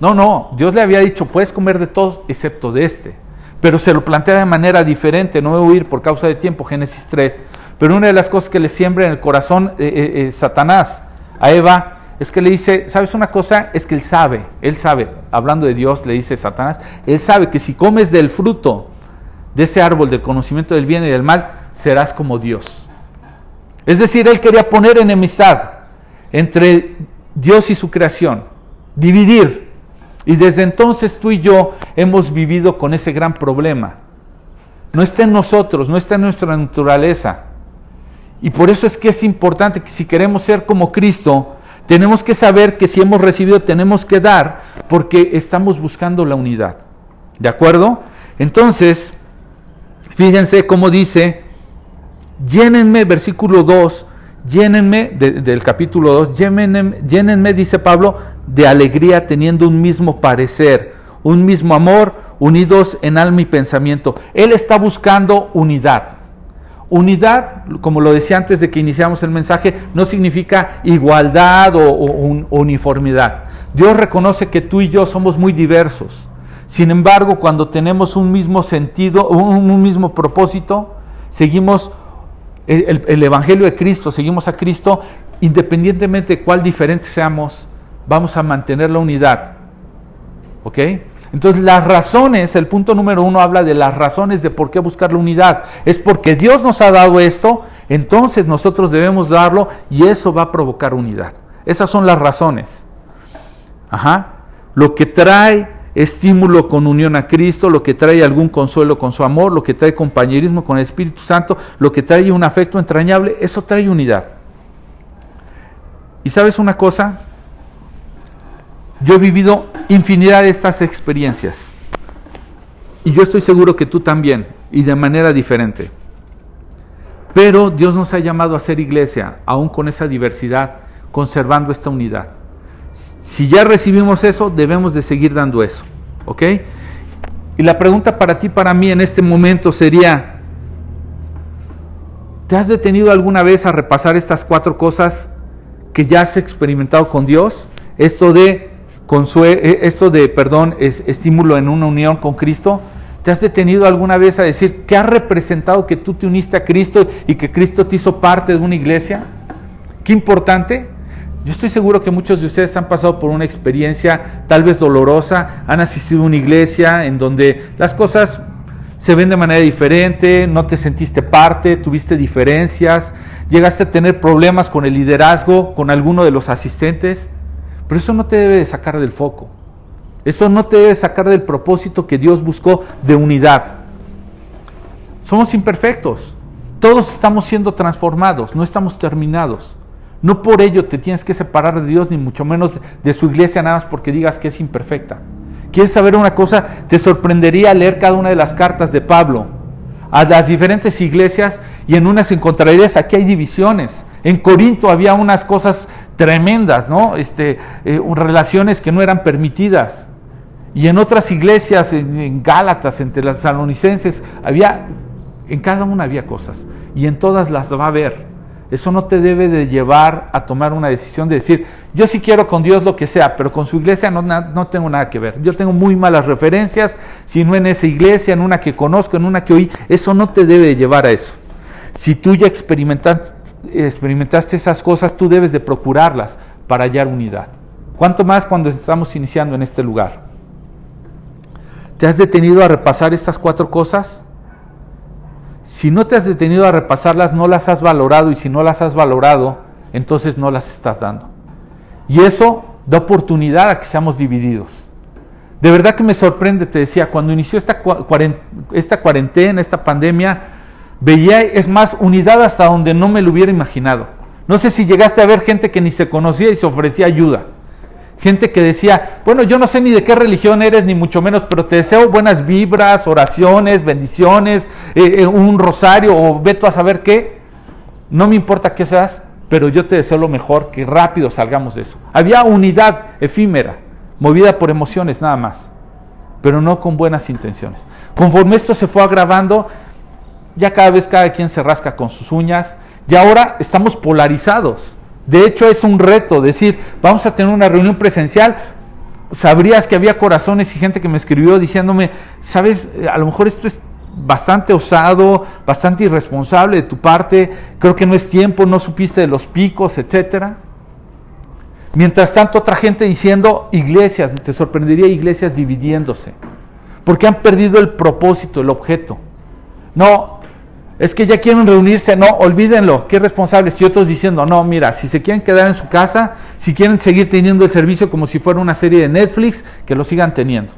S1: No, no, Dios le había dicho, puedes comer de todos excepto de este pero se lo plantea de manera diferente, no voy a huir por causa de tiempo, Génesis 3, pero una de las cosas que le siembra en el corazón eh, eh, eh, Satanás a Eva es que le dice, ¿sabes una cosa? Es que él sabe, él sabe, hablando de Dios, le dice Satanás, él sabe que si comes del fruto de ese árbol del conocimiento del bien y del mal, serás como Dios. Es decir, él quería poner enemistad entre Dios y su creación, dividir y desde entonces tú y yo hemos vivido con ese gran problema. No está en nosotros, no está en nuestra naturaleza. Y por eso es que es importante que si queremos ser como Cristo, tenemos que saber que si hemos recibido tenemos que dar porque estamos buscando la unidad. ¿De acuerdo? Entonces, fíjense cómo dice, llénenme, versículo 2, llénenme del capítulo 2, llénenme, llénenme, dice Pablo, de alegría teniendo un mismo parecer, un mismo amor, unidos en alma y pensamiento. Él está buscando unidad. Unidad, como lo decía antes de que iniciamos el mensaje, no significa igualdad o, uniformidad. Dios reconoce que tú y yo somos muy diversos. Sin embargo, cuando tenemos un mismo sentido, un, mismo propósito, seguimos el, el, Evangelio de Cristo, seguimos a Cristo, independientemente de cuál diferente seamos, vamos a mantener la unidad. ¿Ok? Entonces las razones, el punto número uno habla de las razones de por qué buscar la unidad. Es porque Dios nos ha dado esto, entonces nosotros debemos darlo y eso va a provocar unidad. Esas son las razones. Ajá. Lo que trae estímulo con unión a Cristo, lo que trae algún consuelo con su amor, lo que trae compañerismo con el Espíritu Santo, lo que trae un afecto entrañable, eso trae unidad. ¿Y sabes una cosa? Yo he vivido infinidad de estas experiencias. Y yo estoy seguro que tú también, y de manera diferente. Pero Dios nos ha llamado a ser iglesia, aún con esa diversidad, conservando esta unidad. Si ya recibimos eso, debemos de seguir dando eso. ¿Ok? Y la pregunta para ti, para mí en este momento sería, ¿te has detenido alguna vez a repasar estas cuatro cosas que ya has experimentado con Dios? Esto de esto de, perdón, es estímulo en una unión con Cristo, ¿te has detenido alguna vez a decir que ha representado que tú te uniste a Cristo y que Cristo te hizo parte de una iglesia? Qué importante. Yo estoy seguro que muchos de ustedes han pasado por una experiencia tal vez dolorosa, han asistido a una iglesia en donde las cosas se ven de manera diferente, no te sentiste parte, tuviste diferencias, llegaste a tener problemas con el liderazgo, con alguno de los asistentes. Pero eso no te debe de sacar del foco. Eso no te debe sacar del propósito que Dios buscó de unidad. Somos imperfectos. Todos estamos siendo transformados, no estamos terminados. No por ello te tienes que separar de Dios, ni mucho menos de su iglesia, nada más porque digas que es imperfecta. ¿Quieres saber una cosa? Te sorprendería leer cada una de las cartas de Pablo a las diferentes iglesias y en unas encontrarías, aquí hay divisiones. En Corinto había unas cosas tremendas, ¿no? Este, eh, relaciones que no eran permitidas. Y en otras iglesias, en, Gálatas, entre las salonicenses, había, en cada una había cosas. Y en todas las va a haber. Eso no te debe de llevar a tomar una decisión de decir, yo sí quiero con Dios lo que sea, pero con su iglesia no, no tengo nada que ver. Yo tengo muy malas referencias, si no en esa iglesia, en una que conozco, en una que oí, eso no te debe de llevar a eso. Si tú ya experimentaste, experimentaste esas cosas, tú debes de procurarlas para hallar unidad. ¿Cuánto más cuando estamos iniciando en este lugar? ¿Te has detenido a repasar estas cuatro cosas? Si no te has detenido a repasarlas, no las has valorado y si no las has valorado, entonces no las estás dando. Y eso da oportunidad a que seamos divididos. De verdad que me sorprende, te decía, cuando inició esta, cuarentena, esta pandemia, veía, es más, unidad hasta donde no me lo hubiera imaginado. No sé si llegaste a ver gente que ni se conocía y se ofrecía ayuda. Gente que decía, bueno, yo no sé ni de qué religión eres, ni mucho menos, pero te deseo buenas vibras, oraciones, bendiciones, eh, eh, un rosario o veto a saber qué. No me importa qué seas, pero yo te deseo lo mejor, que rápido salgamos de eso. Había unidad efímera, movida por emociones nada más, pero no con buenas intenciones. Conforme esto se fue agravando, ya cada vez cada quien se rasca con sus uñas, y ahora estamos polarizados. De hecho, es un reto decir, vamos a tener una reunión presencial. Sabrías que había corazones y gente que me escribió diciéndome, sabes, a lo mejor esto es bastante osado, bastante irresponsable de tu parte, creo que no es tiempo, no supiste de los picos, etcétera. Mientras tanto, otra gente diciendo, iglesias, te sorprendería iglesias dividiéndose, porque han perdido el propósito, el objeto. No, es que ya quieren reunirse, no, olvídenlo, qué responsables. Y otros diciendo, no, mira, si se quieren quedar en su casa, si quieren seguir teniendo el servicio como si fuera una serie de Netflix, que lo sigan teniendo.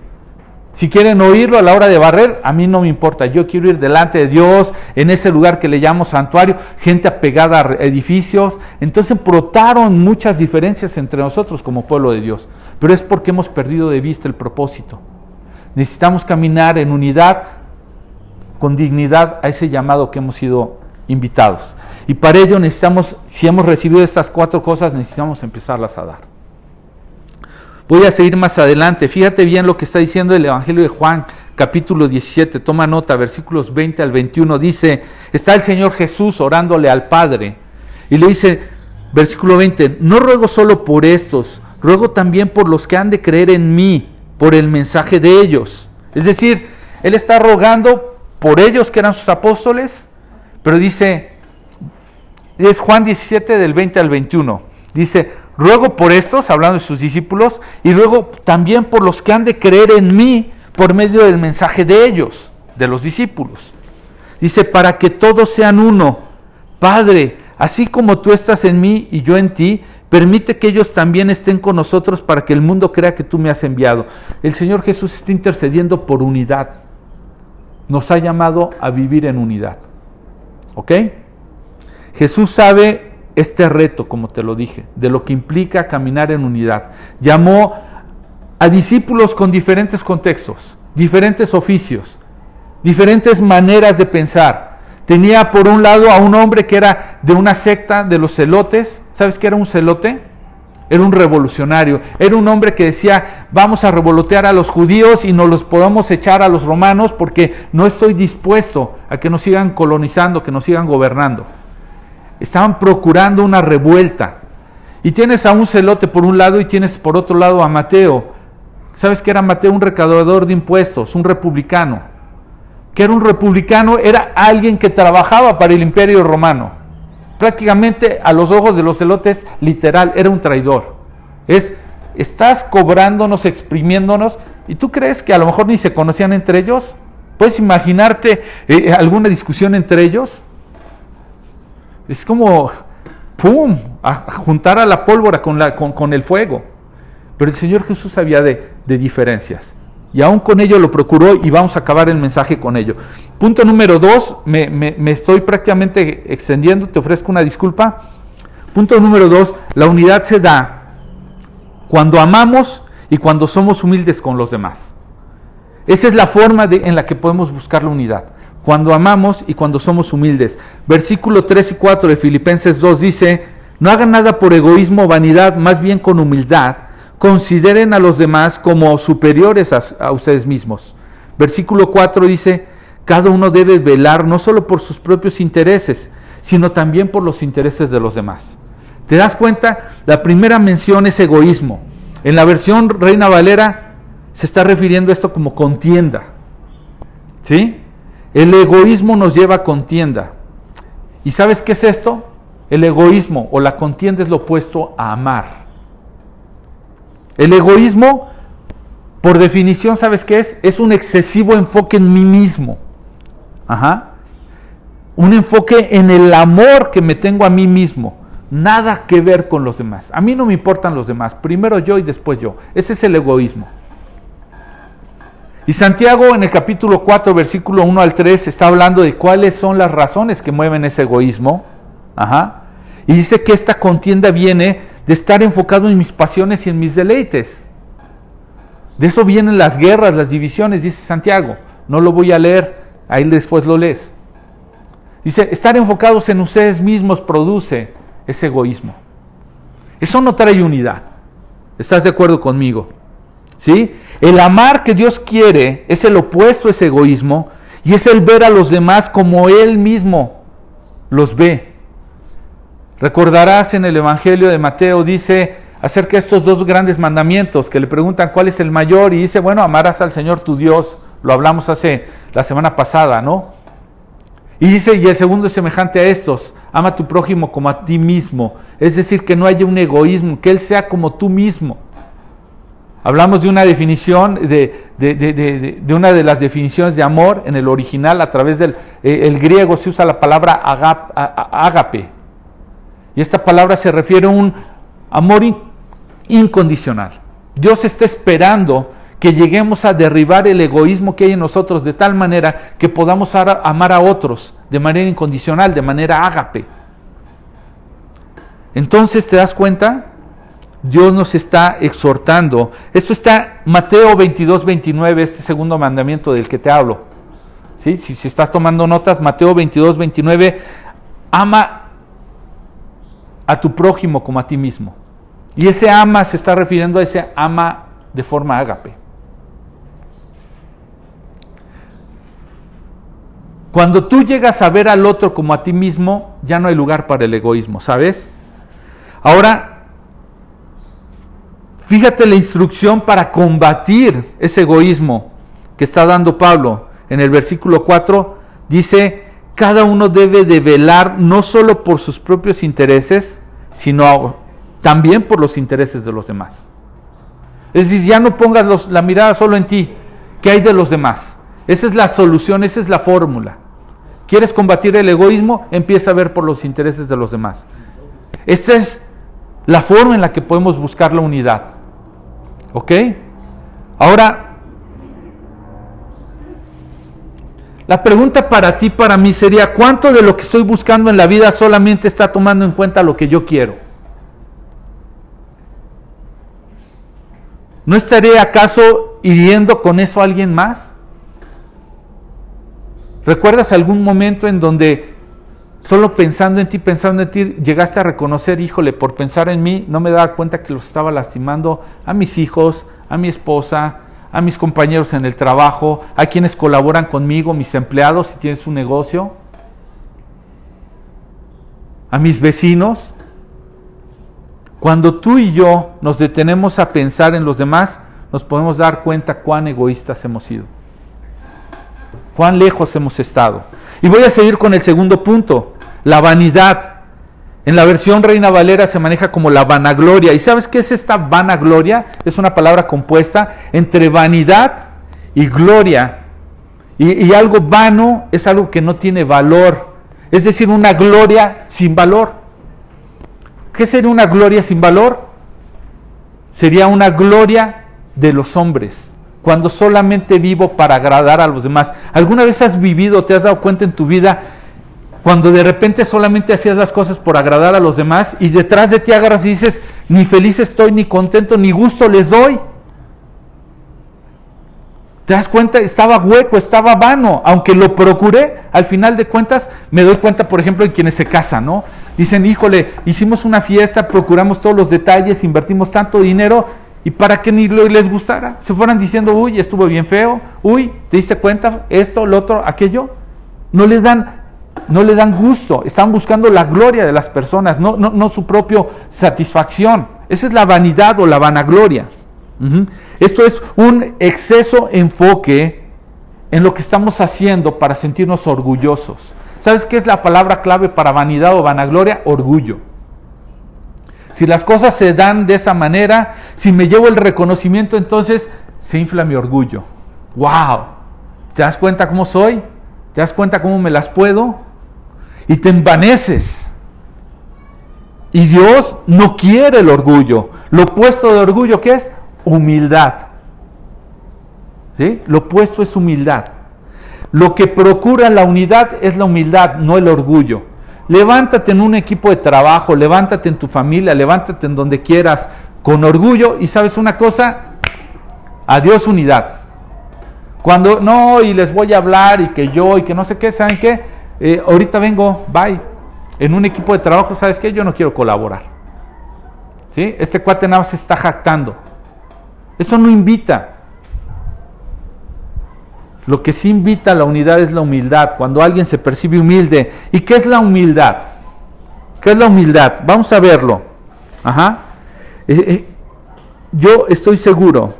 S1: Si quieren oírlo a la hora de barrer, a mí no me importa. Yo quiero ir delante de Dios, en ese lugar que le llamo santuario, gente apegada a edificios. Entonces brotaron muchas diferencias entre nosotros como pueblo de Dios. Pero es porque hemos perdido de vista el propósito. Necesitamos caminar en unidad con dignidad a ese llamado que hemos sido invitados. Y para ello necesitamos, si hemos recibido estas cuatro cosas, necesitamos empezarlas a dar. Voy a seguir más adelante. Fíjate bien lo que está diciendo el Evangelio de Juan, capítulo 17. Toma nota, versículos 20 al 21. Dice, está el Señor Jesús orándole al Padre. Y le dice, versículo 20, no ruego solo por estos, ruego también por los que han de creer en mí, por el mensaje de ellos. Es decir, Él está rogando por ellos que eran sus apóstoles, pero dice, es Juan 17 del 20 al 21, dice, ruego por estos, hablando de sus discípulos, y ruego también por los que han de creer en mí por medio del mensaje de ellos, de los discípulos. Dice, para que todos sean uno, Padre, así como tú estás en mí y yo en ti, permite que ellos también estén con nosotros para que el mundo crea que tú me has enviado. El Señor Jesús está intercediendo por unidad nos ha llamado a vivir en unidad. ¿Ok? Jesús sabe este reto, como te lo dije, de lo que implica caminar en unidad. Llamó a discípulos con diferentes contextos, diferentes oficios, diferentes maneras de pensar. Tenía por un lado a un hombre que era de una secta de los celotes. ¿Sabes qué era un celote? Era un revolucionario, era un hombre que decía, vamos a revolotear a los judíos y nos los podemos echar a los romanos porque no estoy dispuesto a que nos sigan colonizando, que nos sigan gobernando. Estaban procurando una revuelta. Y tienes a un celote por un lado y tienes por otro lado a Mateo. ¿Sabes qué era Mateo? Un recaudador de impuestos, un republicano. Que era un republicano, era alguien que trabajaba para el imperio romano prácticamente a los ojos de los celotes, literal, era un traidor. Es, estás cobrándonos, exprimiéndonos, y tú crees que a lo mejor ni se conocían entre ellos. ¿Puedes imaginarte eh, alguna discusión entre ellos? Es como, ¡pum!, a, juntar a la pólvora con, la, con, el fuego. Pero el Señor Jesús sabía de, de diferencias. Y aún con ello lo procuró y vamos a acabar el mensaje con ello. Punto número dos, me, estoy prácticamente extendiendo, te ofrezco una disculpa. Punto número dos, la unidad se da cuando amamos y cuando somos humildes con los demás. Esa es la forma de, en la que podemos buscar la unidad. Cuando amamos y cuando somos humildes. Versículo 3 y 4 de Filipenses 2 dice, no hagan nada por egoísmo o vanidad, más bien con humildad consideren a los demás como superiores a, ustedes mismos. Versículo 4 dice, cada uno debe velar no solo por sus propios intereses, sino también por los intereses de los demás. ¿Te das cuenta? La primera mención es egoísmo. En la versión Reina Valera se está refiriendo a esto como contienda. ¿Sí? El egoísmo nos lleva a contienda. ¿Y sabes qué es esto? El egoísmo o la contienda es lo opuesto a amar. El egoísmo, por definición, ¿sabes qué es? Es un excesivo enfoque en mí mismo. Ajá. Un enfoque en el amor que me tengo a mí mismo. Nada que ver con los demás. A mí no me importan los demás. Primero yo y después yo. Ese es el egoísmo. Y Santiago en el capítulo 4, versículo 1 al 3, está hablando de cuáles son las razones que mueven ese egoísmo. Ajá. Y dice que esta contienda viene de estar enfocado en mis pasiones y en mis deleites. De eso vienen las guerras, las divisiones, dice Santiago. No lo voy a leer, ahí después lo lees. Dice, estar enfocados en ustedes mismos produce ese egoísmo. Eso no trae unidad. ¿Estás de acuerdo conmigo? ¿Sí? El amar que Dios quiere es el opuesto a ese egoísmo y es el ver a los demás como Él mismo los ve. Recordarás en el Evangelio de Mateo, dice acerca de estos dos grandes mandamientos que le preguntan cuál es el mayor y dice, bueno, amarás al Señor tu Dios, lo hablamos hace la semana pasada, ¿no? Y dice, y el segundo es semejante a estos, ama a tu prójimo como a ti mismo, es decir, que no haya un egoísmo, que Él sea como tú mismo. Hablamos de una definición, de, de, una de las definiciones de amor en el original, a través del eh, el griego se usa la palabra agape. Y esta palabra se refiere a un amor incondicional. Dios está esperando que lleguemos a derribar el egoísmo que hay en nosotros de tal manera que podamos amar a otros de manera incondicional, de manera ágape. Entonces, ¿te das cuenta? Dios nos está exhortando. Esto está Mateo 22, 29, este segundo mandamiento del que te hablo. ¿Sí? Si, si estás tomando notas, Mateo 22, 29, ama a tu prójimo como a ti mismo. Y ese ama se está refiriendo a ese ama de forma ágape. Cuando tú llegas a ver al otro como a ti mismo, ya no hay lugar para el egoísmo, ¿sabes? Ahora, fíjate la instrucción para combatir ese egoísmo que está dando Pablo. En el versículo 4 dice, cada uno debe de velar no solo por sus propios intereses, sino también por los intereses de los demás. Es decir, ya no pongas la mirada solo en ti, ¿qué hay de los demás? Esa es la solución, esa es la fórmula. ¿Quieres combatir el egoísmo? Empieza a ver por los intereses de los demás. Esta es la forma en la que podemos buscar la unidad. ¿Ok? Ahora, la pregunta para ti, para mí sería, ¿cuánto de lo que estoy buscando en la vida solamente está tomando en cuenta lo que yo quiero? ¿No estaré acaso hiriendo con eso a alguien más? ¿Recuerdas algún momento en donde solo pensando en ti, pensando en ti, llegaste a reconocer, híjole, por pensar en mí, no me daba cuenta que los estaba lastimando a mis hijos, a mi esposa, a mis compañeros en el trabajo, a quienes colaboran conmigo, mis empleados, si tienes un negocio, a mis vecinos? Cuando tú y yo nos detenemos a pensar en los demás, nos podemos dar cuenta cuán egoístas hemos sido cuán lejos hemos estado. Y voy a seguir con el segundo punto, la vanidad. En la versión Reina Valera se maneja como la vanagloria. ¿Y sabes qué es esta vanagloria? Es una palabra compuesta entre vanidad y gloria. Y, y algo vano es algo que no tiene valor. Es decir, una gloria sin valor. ¿Qué sería una gloria sin valor? Sería una gloria de los hombres cuando solamente vivo para agradar a los demás. ¿Alguna vez has vivido, te has dado cuenta en tu vida, cuando de repente solamente hacías las cosas por agradar a los demás y detrás de ti agarras y dices, ni feliz estoy, ni contento, ni gusto les doy? ¿Te das cuenta? Estaba hueco, estaba vano, aunque lo procuré, al final de cuentas me doy cuenta, por ejemplo, en quienes se casan, ¿no? Dicen, híjole, hicimos una fiesta, procuramos todos los detalles, invertimos tanto dinero y para que ni les gustara, se fueran diciendo, uy, estuvo bien feo, uy, ¿te diste cuenta? Esto, lo otro, aquello. No les dan no le dan gusto, están buscando la gloria de las personas, no, no, su propia satisfacción. Esa es la vanidad o la vanagloria. Esto es un exceso enfoque en lo que estamos haciendo para sentirnos orgullosos. ¿Sabes qué es la palabra clave para vanidad o vanagloria? Orgullo. Si las cosas se dan de esa manera, si me llevo el reconocimiento, entonces se infla mi orgullo. ¡Wow! ¿Te das cuenta cómo soy? ¿Te das cuenta cómo me las puedo? Y te envaneces. Y Dios no quiere el orgullo. Lo opuesto de orgullo, ¿qué es? Humildad. ¿Sí? Lo opuesto es humildad. Lo que procura la unidad es la humildad, no el orgullo. Levántate en un equipo de trabajo, levántate en tu familia, levántate en donde quieras, con orgullo y sabes una cosa, adiós unidad. Cuando no, y les voy a hablar y que yo y que no sé qué, ¿saben qué? Eh, ahorita vengo, bye. En un equipo de trabajo, ¿sabes qué? Yo no quiero colaborar. ¿Sí? Este cuate nada se está jactando. Eso no invita. Lo que sí invita a la unidad es la humildad, cuando alguien se percibe humilde. ¿Y qué es la humildad? ¿Qué es la humildad? Vamos a verlo. Ajá. Eh, eh, yo estoy seguro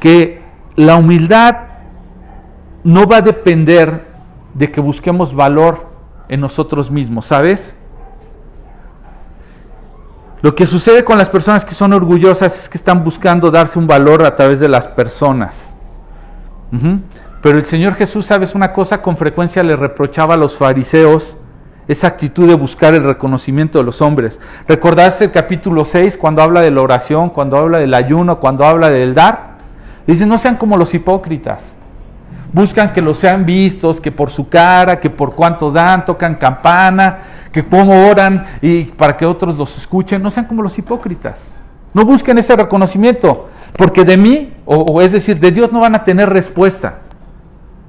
S1: que la humildad no va a depender de que busquemos valor en nosotros mismos, ¿sabes? Lo que sucede con las personas que son orgullosas es que están buscando darse un valor a través de las personas. Pero el Señor Jesús, ¿sabes una cosa? Con frecuencia le reprochaba a los fariseos esa actitud de buscar el reconocimiento de los hombres. ¿Recordás el capítulo 6 cuando habla de la oración, cuando habla del ayuno, cuando habla del dar? Dice, no sean como los hipócritas. Buscan que los sean vistos, que por su cara, que por cuánto dan, tocan campana, que cómo oran y para que otros los escuchen. No sean como los hipócritas. No busquen ese reconocimiento, porque de mí, o, es decir, de Dios no van a tener respuesta.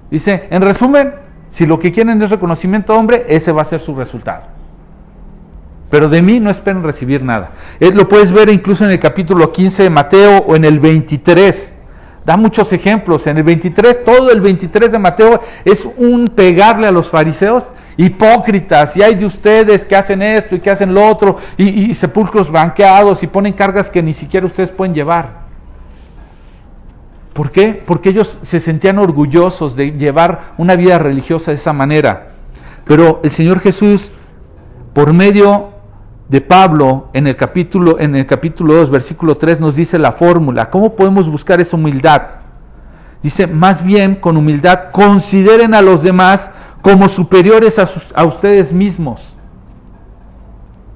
S1: Dice, en resumen, si lo que quieren es reconocimiento hombre, ese va a ser su resultado. Pero de mí no esperen recibir nada. Eh, lo puedes ver incluso en el capítulo 15 de Mateo o en el 23 da muchos ejemplos. En el 23, todo el 23 de Mateo es un pegarle a los fariseos hipócritas, y hay de ustedes que hacen esto y que hacen lo otro, y, sepulcros banqueados y ponen cargas que ni siquiera ustedes pueden llevar. ¿Por qué? Porque ellos se sentían orgullosos de llevar una vida religiosa de esa manera. Pero el Señor Jesús, por medio de Pablo en el capítulo en el capítulo 2 versículo 3 nos dice la fórmula, ¿cómo podemos buscar esa humildad? Dice, más bien con humildad consideren a los demás como superiores a, ustedes mismos.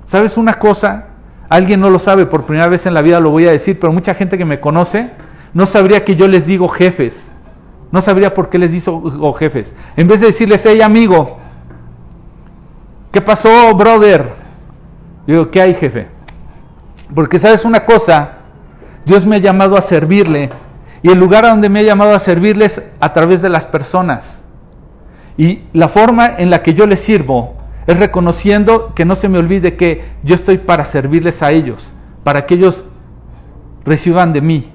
S1: ¿Sabes una cosa? Alguien no lo sabe, por primera vez en la vida lo voy a decir, pero mucha gente que me conoce no sabría que yo les digo jefes. No sabría por qué les digo jefes. En vez de decirles, hey amigo, ¿qué pasó, brother? Digo, ¿qué hay, jefe? Porque sabes una cosa, Dios me ha llamado a servirle y el lugar a donde me ha llamado a servirle es a través de las personas. Y la forma en la que yo les sirvo es reconociendo que no se me olvide que yo estoy para servirles a ellos, para que ellos reciban de mí.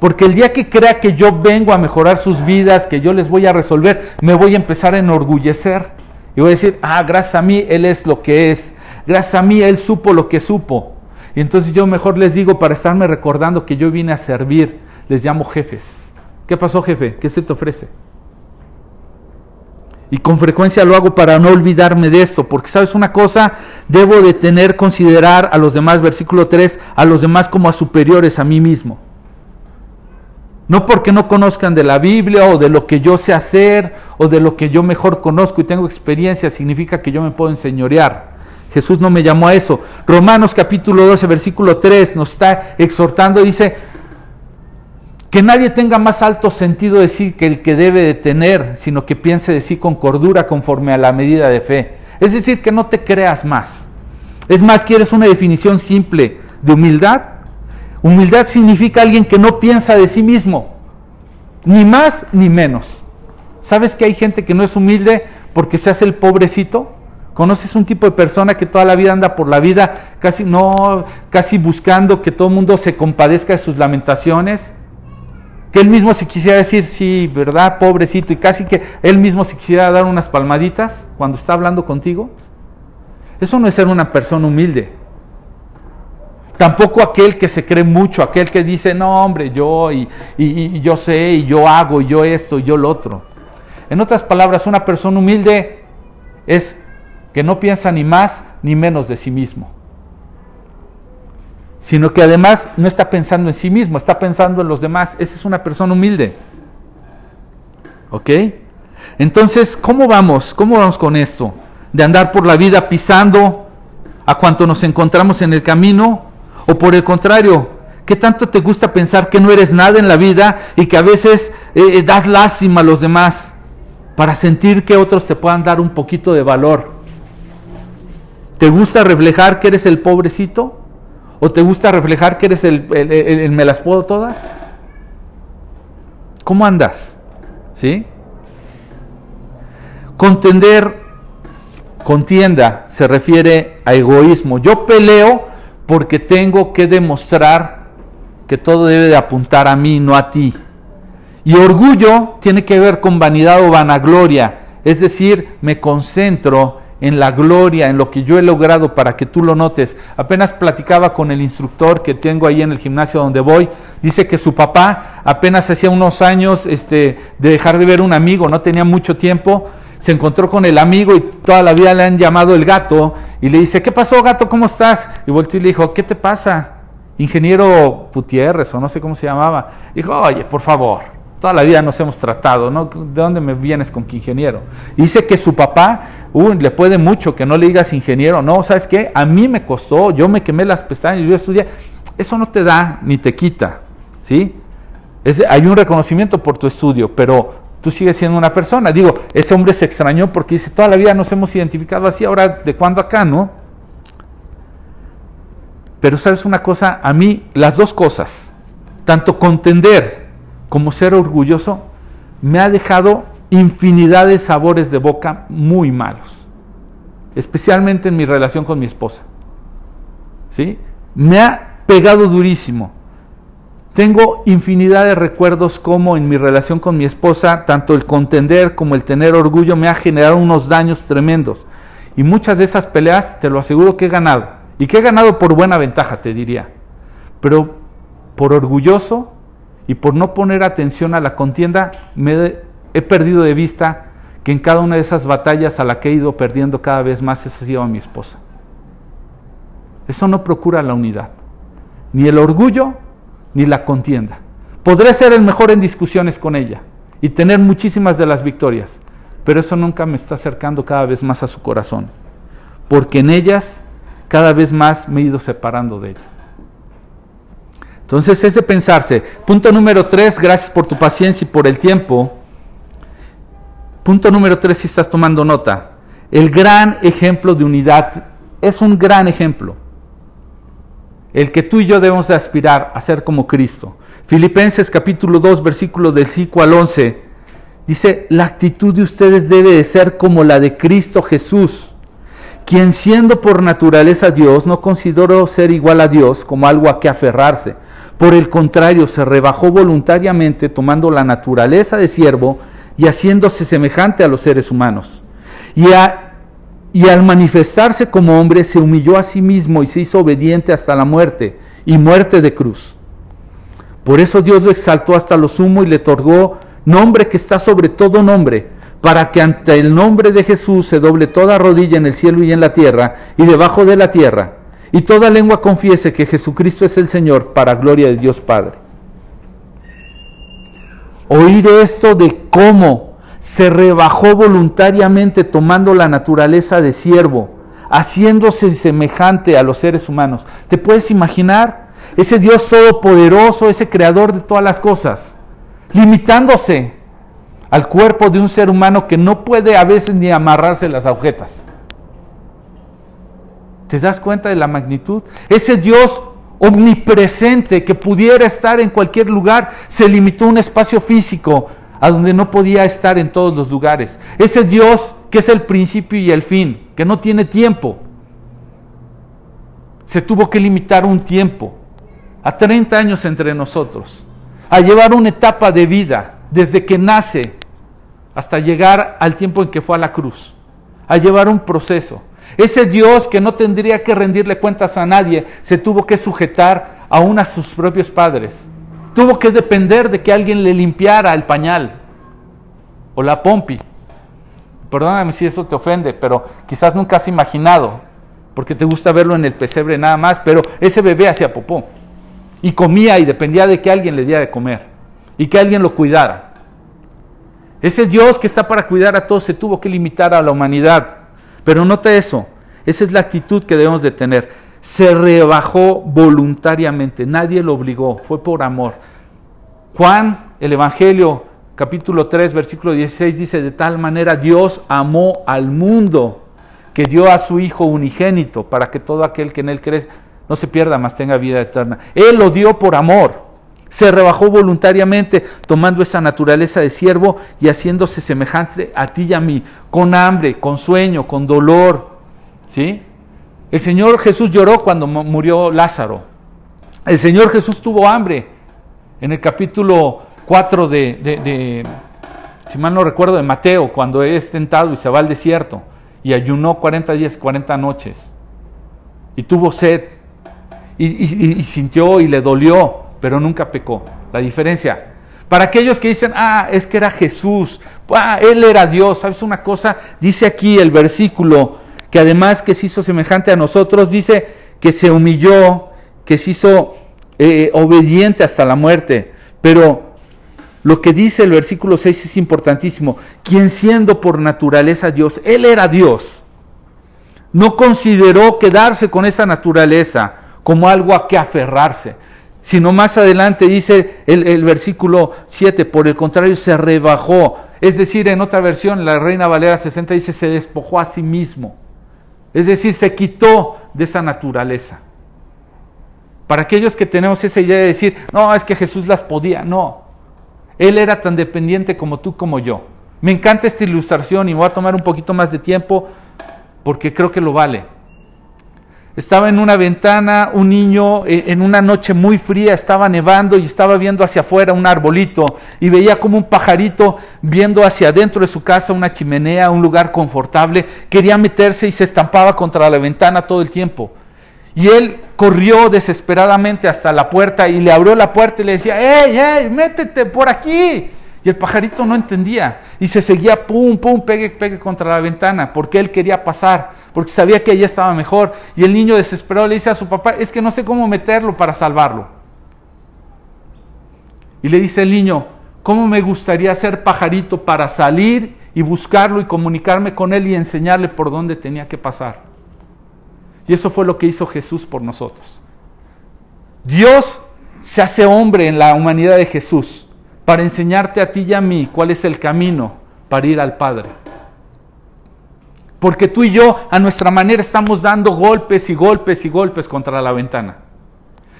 S1: Porque el día que crea que yo vengo a mejorar sus vidas, que yo les voy a resolver, me voy a empezar a enorgullecer. Y voy a decir, ah, gracias a mí, Él es lo que es. Gracias a mí Él supo lo que supo. Y entonces yo mejor les digo, para estarme recordando que yo vine a servir, les llamo jefes. ¿Qué pasó jefe? ¿Qué se te ofrece? Y con frecuencia lo hago para no olvidarme de esto, porque sabes una cosa, debo de tener, considerar a los demás, versículo 3, a los demás como a superiores a mí mismo. No porque no conozcan de la Biblia o de lo que yo sé hacer o de lo que yo mejor conozco y tengo experiencia, significa que yo me puedo enseñorear. Jesús no me llamó a eso. Romanos capítulo 12, versículo 3 nos está exhortando, dice, que nadie tenga más alto sentido de sí que el que debe de tener, sino que piense de sí con cordura conforme a la medida de fe. Es decir, que no te creas más. Es más, ¿quieres una definición simple de humildad? Humildad significa alguien que no piensa de sí mismo, ni más ni menos. ¿Sabes que hay gente que no es humilde porque se hace el pobrecito? ¿Conoces un tipo de persona que toda la vida anda por la vida casi no casi buscando que todo el mundo se compadezca de sus lamentaciones? que él mismo se quisiera decir, sí, ¿verdad? Pobrecito, y casi que él mismo se quisiera dar unas palmaditas cuando está hablando contigo. Eso no es ser una persona humilde. Tampoco aquel que se cree mucho, aquel que dice, no hombre, yo y, y, yo sé, y yo hago, y yo esto, y yo lo otro. En otras palabras, una persona humilde es que no piensa ni más ni menos de sí mismo sino que además no está pensando en sí mismo, está pensando en los demás. Esa es una persona humilde. ¿Ok? Entonces, ¿cómo vamos? ¿Cómo vamos con esto? ¿De andar por la vida pisando a cuanto nos encontramos en el camino? ¿O por el contrario, qué tanto te gusta pensar que no eres nada en la vida y que a veces eh, eh, das lástima a los demás para sentir que otros te puedan dar un poquito de valor? ¿Te gusta reflejar que eres el pobrecito? ¿O te gusta reflejar que eres el, me las puedo todas? ¿Cómo andas? ¿Sí? Contender, contienda, se refiere a egoísmo. Yo peleo porque tengo que demostrar que todo debe de apuntar a mí, no a ti. Y orgullo tiene que ver con vanidad o vanagloria, es decir, me concentro en la gloria, en lo que yo he logrado para que tú lo notes. Apenas platicaba con el instructor que tengo ahí en el gimnasio donde voy, dice que su papá apenas hacía unos años este, de dejar de ver un amigo, no tenía mucho tiempo, se encontró con el amigo y toda la vida le han llamado el gato y le dice, ¿qué pasó gato? ¿Cómo estás? Y volteó y le dijo, ¿qué te pasa? Ingeniero Gutiérrez o no sé cómo se llamaba. Dijo, oye, por favor, Toda la vida nos hemos tratado, ¿no? ¿De dónde me vienes con que ingeniero? Dice que su papá, le puede mucho que no le digas ingeniero, no, ¿sabes qué? A mí me costó, yo me quemé las pestañas, yo estudié. Eso no te da ni te quita, ¿sí? hay un reconocimiento por tu estudio, pero tú sigues siendo una persona. Digo, ese hombre se extrañó porque dice, toda la vida nos hemos identificado así, ahora de cuándo acá, ¿no? Pero sabes una cosa, a mí las dos cosas, tanto contender, como ser orgulloso, me ha dejado infinidad de sabores de boca muy malos, especialmente en mi relación con mi esposa. ¿Sí? Me ha pegado durísimo. Tengo infinidad de recuerdos como en mi relación con mi esposa, tanto el contender como el tener orgullo me ha generado unos daños tremendos. Y muchas de esas peleas, te lo aseguro que he ganado. Y que he ganado por buena ventaja, te diría. Pero por orgulloso y por no poner atención a la contienda me he perdido de vista que en cada una de esas batallas a la que he ido perdiendo cada vez más ha sido mi esposa. Eso no procura la unidad, ni el orgullo ni la contienda. Podré ser el mejor en discusiones con ella y tener muchísimas de las victorias, pero eso nunca me está acercando cada vez más a su corazón, porque en ellas cada vez más me he ido separando de ella. Entonces es de pensarse. Punto número tres, gracias por tu paciencia y por el tiempo. Punto número tres, si estás tomando nota. El gran ejemplo de unidad es un gran ejemplo. El que tú y yo debemos de aspirar a ser como Cristo. Filipenses capítulo 2, versículo del 5 al 11. Dice, la actitud de ustedes debe de ser como la de Cristo Jesús, quien siendo por naturaleza Dios, no consideró ser igual a Dios como algo a que aferrarse por el contrario, se rebajó voluntariamente tomando la naturaleza de siervo y haciéndose semejante a los seres humanos. Y, al manifestarse como hombre se humilló a sí mismo y se hizo obediente hasta la muerte y muerte de cruz. Por eso Dios lo exaltó hasta lo sumo y le otorgó nombre que está sobre todo nombre, para que ante el nombre de Jesús se doble toda rodilla en el cielo y en la tierra y debajo de la tierra y toda lengua confiese que Jesucristo es el Señor para gloria de Dios Padre. Oír esto de cómo se rebajó voluntariamente tomando la naturaleza de siervo, haciéndose semejante a los seres humanos. ¿Te puedes imaginar? Ese Dios todopoderoso, ese creador de todas las cosas, limitándose al cuerpo de un ser humano que no puede a veces ni amarrarse las agujetas. ¿Te das cuenta de la magnitud? Ese Dios omnipresente que pudiera estar en cualquier lugar, se limitó a un espacio físico a donde no podía estar en todos los lugares. Ese Dios que es el principio y el fin, que no tiene tiempo, se tuvo que limitar un tiempo, a 30 años entre nosotros, a llevar una etapa de vida desde que nace hasta llegar al tiempo en que fue a la cruz, a llevar un proceso. Ese Dios que no tendría que rendirle cuentas a nadie, se tuvo que sujetar aún a sus propios padres. Tuvo que depender de que alguien le limpiara el pañal o la pompi. Perdóname si eso te ofende, pero quizás nunca has imaginado, porque te gusta verlo en el pesebre nada más, pero ese bebé hacía popó y comía y dependía de que alguien le diera de comer y que alguien lo cuidara. Ese Dios que está para cuidar a todos se tuvo que limitar a la humanidad. Pero nota eso, esa es la actitud que debemos de tener. Se rebajó voluntariamente, nadie lo obligó, fue por amor. Juan, el Evangelio, capítulo 3, versículo 16 dice, de tal manera Dios amó al mundo que dio a su Hijo unigénito para que todo aquel que en él cree no se pierda, mas tenga vida eterna. Él lo dio por amor. Se rebajó voluntariamente, tomando esa naturaleza de siervo y haciéndose semejante a ti y a mí, con hambre, con sueño, con dolor. ¿Sí? El Señor Jesús lloró cuando murió Lázaro. El Señor Jesús tuvo hambre. En el capítulo 4 de, de si mal no recuerdo, de Mateo, cuando es tentado y se va al desierto y ayunó 40 días, 40 noches. Y tuvo sed y, sintió y le dolió, pero nunca pecó. La diferencia. Para aquellos que dicen, ah, es que era Jesús, ah, Él era Dios, ¿sabes una cosa? Dice aquí el versículo, que además que se hizo semejante a nosotros, dice que se humilló, que se hizo eh, obediente hasta la muerte. Pero lo que dice el versículo 6 es importantísimo. Quien siendo por naturaleza Dios, Él era Dios, no consideró quedarse con esa naturaleza como algo a que aferrarse, sino más adelante dice el, versículo 7, por el contrario se rebajó, es decir, en otra versión, la Reina Valera 60 dice se despojó a sí mismo, es decir, se quitó de esa naturaleza. Para aquellos que tenemos esa idea de decir, no, es que Jesús las podía, no, Él era tan dependiente como tú, como yo. Me encanta esta ilustración y voy a tomar un poquito más de tiempo porque creo que lo vale. Estaba en una ventana un niño eh, en una noche muy fría, estaba nevando y estaba viendo hacia afuera un arbolito y veía como un pajarito viendo hacia adentro de su casa una chimenea, un lugar confortable, quería meterse y se estampaba contra la ventana todo el tiempo. Y él corrió desesperadamente hasta la puerta y le abrió la puerta y le decía, ¡Ey, ey, métete por aquí! Y el pajarito no entendía y se seguía pum, pum, pegue, pegue contra la ventana porque él quería pasar, porque sabía que allí estaba mejor. Y el niño desesperado le dice a su papá, es que no sé cómo meterlo para salvarlo. Y le dice el niño, ¿cómo me gustaría ser pajarito para salir y buscarlo y comunicarme con él y enseñarle por dónde tenía que pasar? Y eso fue lo que hizo Jesús por nosotros. Dios se hace hombre en la humanidad de Jesús para enseñarte a ti y a mí cuál es el camino para ir al Padre. Porque tú y yo a nuestra manera estamos dando golpes y golpes y golpes contra la ventana.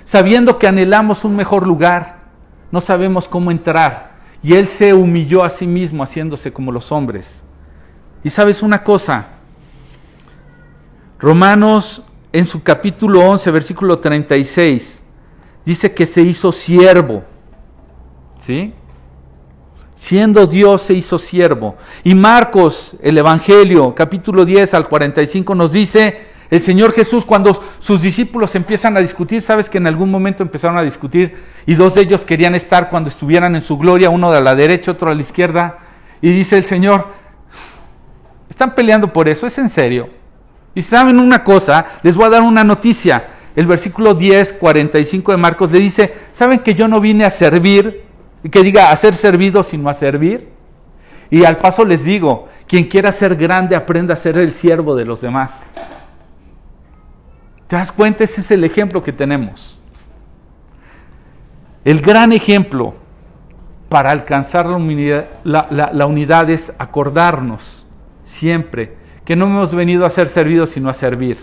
S1: Sabiendo que anhelamos un mejor lugar, no sabemos cómo entrar. Y Él se humilló a sí mismo haciéndose como los hombres. Y sabes una cosa, Romanos en su capítulo 11, versículo 36, dice que se hizo siervo. ¿Sí? Siendo Dios se hizo siervo. Y Marcos, el Evangelio, capítulo 10 al 45 nos dice, el Señor Jesús cuando sus discípulos empiezan a discutir, sabes que en algún momento empezaron a discutir y dos de ellos querían estar cuando estuvieran en su gloria, uno de la derecha, otro a la izquierda. Y dice el Señor, están peleando por eso, es en serio. Y saben una cosa, les voy a dar una noticia. El versículo 10, 45 de Marcos le dice, ¿saben que yo no vine a servir, que diga a ser servido sino a servir. Y al paso les digo, quien quiera ser grande aprenda a ser el siervo de los demás. ¿Te das cuenta? Ese es el ejemplo que tenemos. El gran ejemplo para alcanzar la unidad, la unidad es acordarnos siempre que no hemos venido a ser servidos sino a servir.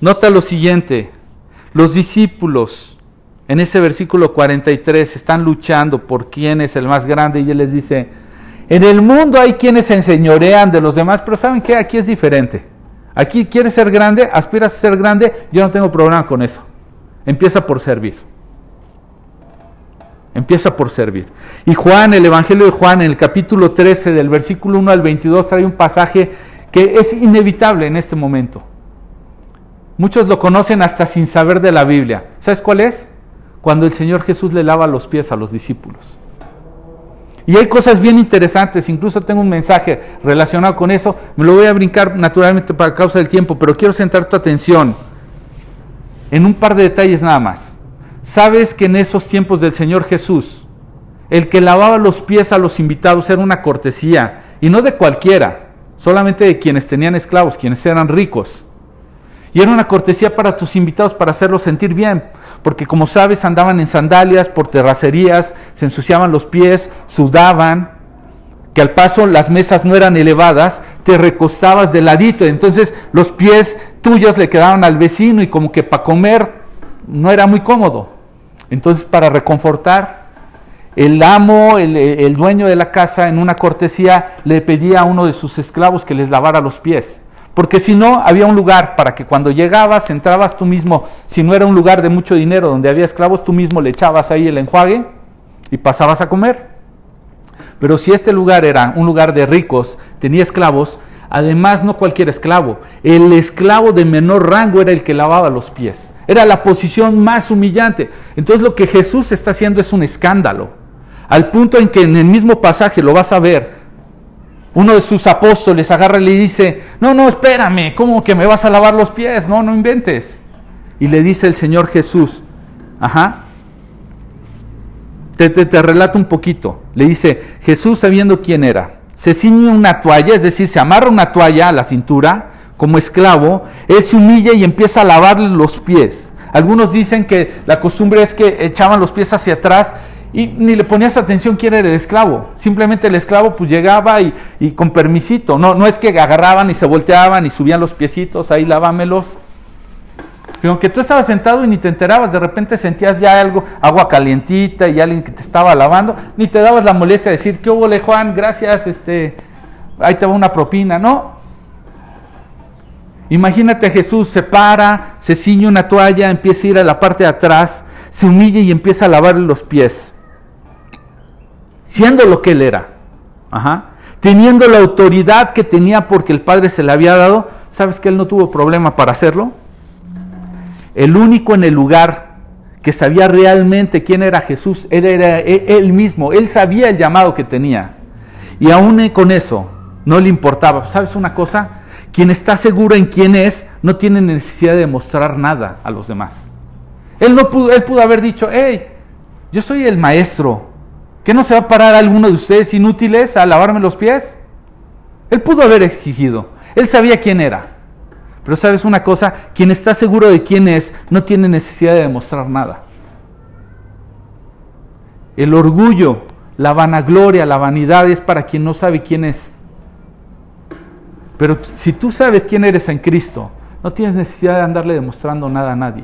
S1: Nota lo siguiente, los discípulos en ese versículo 43 están luchando por quién es el más grande y él les dice, en el mundo hay quienes se enseñorean de los demás, pero ¿saben qué? Aquí es diferente. Aquí quieres ser grande, aspiras a ser grande, yo no tengo problema con eso. Empieza por servir. Empieza por servir. Y Juan, el Evangelio de Juan, en el capítulo 13, del versículo 1 al 22, trae un pasaje que es inevitable en este momento. Muchos lo conocen hasta sin saber de la Biblia. ¿Sabes cuál es? Cuando el Señor Jesús le lava los pies a los discípulos. Y hay cosas bien interesantes, incluso tengo un mensaje relacionado con eso, me lo voy a brincar naturalmente para causa del tiempo, pero quiero centrar tu atención en un par de detalles nada más. Sabes que en esos tiempos del Señor Jesús, el que lavaba los pies a los invitados era una cortesía, y no de cualquiera, solamente de quienes tenían esclavos, quienes eran ricos. Y era una cortesía para tus invitados para hacerlos sentir bien, porque como sabes andaban en sandalias por terracerías, se ensuciaban los pies, sudaban, que al paso las mesas no eran elevadas, te recostabas de ladito, entonces los pies tuyos le quedaban al vecino y como que para comer no era muy cómodo. Entonces para reconfortar, el amo, el, el dueño de la casa, en una cortesía le pedía a uno de sus esclavos que les lavara los pies. Porque si no, había un lugar para que cuando llegabas, entrabas tú mismo, si no era un lugar de mucho dinero donde había esclavos, tú mismo le echabas ahí el enjuague y pasabas a comer. Pero si este lugar era un lugar de ricos, tenía esclavos, además no cualquier esclavo, el esclavo de menor rango era el que lavaba los pies. Era la posición más humillante. Entonces lo que Jesús está haciendo es un escándalo. Al punto en que en el mismo pasaje lo vas a ver, uno de sus apóstoles agarra y le dice, no, no, espérame, ¿cómo que me vas a lavar los pies? No, no inventes. Y le dice el Señor Jesús, ajá, te, te, te relato un poquito. Le dice, Jesús sabiendo quién era, se ciñe una toalla, es decir, se amarra una toalla a la cintura como esclavo, él se humilla y empieza a lavarle los pies. Algunos dicen que la costumbre es que echaban los pies hacia atrás y ni le ponías atención quién era el esclavo. Simplemente el esclavo pues llegaba y, con permisito. No, no es que agarraban y se volteaban y subían los piecitos, ahí lávamelos. Pero aunque tú estabas sentado y ni te enterabas, de repente sentías ya algo, agua calientita y alguien que te estaba lavando, ni te dabas la molestia de decir, ¿qué hubo, Juan? Gracias, este, ahí te va una propina. No. Imagínate Jesús se para, se ciñe una toalla, empieza a ir a la parte de atrás, se humilla y empieza a lavarle los pies siendo lo que él era, teniendo la autoridad que tenía porque el Padre se le había dado, ¿sabes que él no tuvo problema para hacerlo? El único en el lugar que sabía realmente quién era Jesús, él era él mismo, él sabía el llamado que tenía. Y aún con eso, no le importaba. ¿Sabes una cosa? Quien está seguro en quién es, no tiene necesidad de mostrar nada a los demás. Él, no pudo, él pudo haber dicho, hey, yo soy el maestro, ¿Qué no se va a parar alguno de ustedes inútiles a lavarme los pies? Él pudo haber exigido. Él sabía quién era. Pero sabes una cosa, quien está seguro de quién es no tiene necesidad de demostrar nada. El orgullo, la vanagloria, la vanidad es para quien no sabe quién es. Pero si tú sabes quién eres en Cristo, no tienes necesidad de andarle demostrando nada a nadie.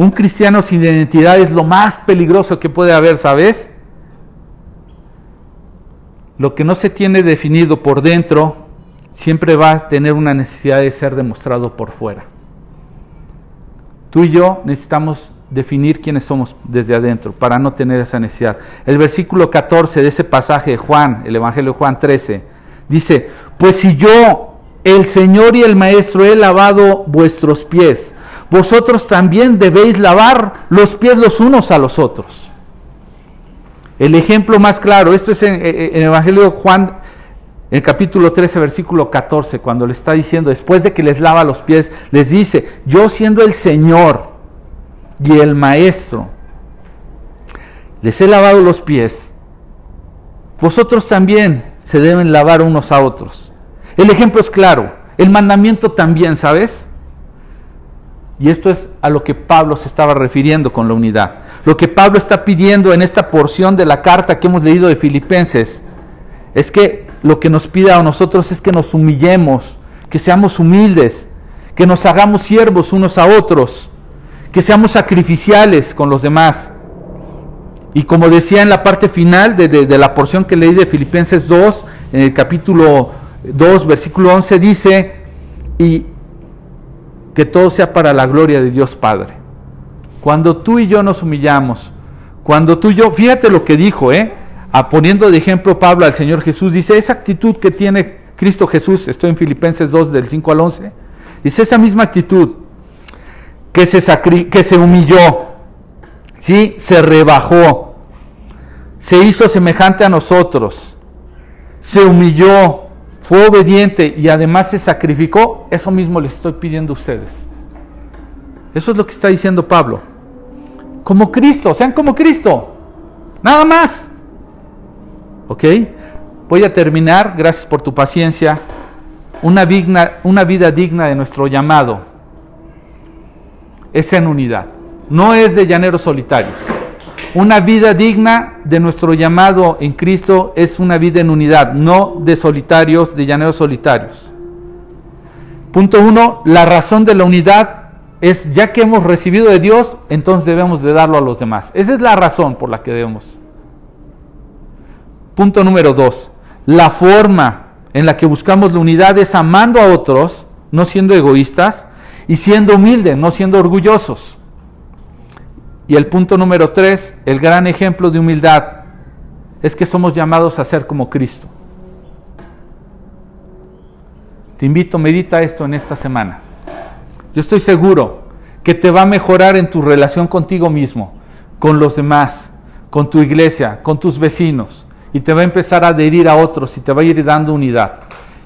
S1: Un cristiano sin identidad es lo más peligroso que puede haber, ¿sabes? Lo que no se tiene definido por dentro siempre va a tener una necesidad de ser demostrado por fuera. Tú y yo necesitamos definir quiénes somos desde adentro para no tener esa necesidad. El versículo 14 de ese pasaje de Juan, el Evangelio de Juan 13, dice, pues si yo, el Señor y el Maestro, he lavado vuestros pies, vosotros también debéis lavar los pies los unos a los otros. El ejemplo más claro, esto es en, el Evangelio de Juan, el capítulo 13, versículo 14, cuando le está diciendo, después de que les lava los pies, les dice, yo siendo el Señor y el Maestro, les he lavado los pies, vosotros también se deben lavar unos a otros. El ejemplo es claro, el mandamiento también, ¿sabes? Y esto es a lo que Pablo se estaba refiriendo con la unidad. Lo que Pablo está pidiendo en esta porción de la carta que hemos leído de Filipenses es que lo que nos pida a nosotros es que nos humillemos, que seamos humildes, que nos hagamos siervos unos a otros, que seamos sacrificiales con los demás. Y como decía en la parte final de, la porción que leí de Filipenses 2, en el capítulo 2, versículo 11, dice, y que todo sea para la gloria de Dios Padre. Cuando tú y yo nos humillamos, cuando tú y yo, fíjate lo que dijo, ¿eh? A, poniendo de ejemplo Pablo al Señor Jesús, dice, esa actitud que tiene Cristo Jesús, estoy en Filipenses 2 del 5 al 11, dice esa misma actitud, que se, que se humilló, ¿sí? se rebajó, se hizo semejante a nosotros, se humilló, fue obediente y además se sacrificó, eso mismo le estoy pidiendo a ustedes. Eso es lo que está diciendo Pablo. Como Cristo, sean como Cristo. Nada más. ¿Ok? Voy a terminar, gracias por tu paciencia, una, digna, una vida digna de nuestro llamado. Es en unidad. No es de llaneros solitarios. Una vida digna de nuestro llamado en Cristo es una vida en unidad, no de solitarios, de llaneros solitarios. Punto uno, la razón de la unidad es ya que hemos recibido de Dios, entonces debemos de darlo a los demás. Esa es la razón por la que debemos. Punto número dos, la forma en la que buscamos la unidad es amando a otros, no siendo egoístas, y siendo humildes, no siendo orgullosos. Y el punto número tres, el gran ejemplo de humildad, es que somos llamados a ser como Cristo. Te invito, medita esto en esta semana. Yo estoy seguro que te va a mejorar en tu relación contigo mismo, con los demás, con tu iglesia, con tus vecinos, y te va a empezar a adherir a otros y te va a ir dando unidad.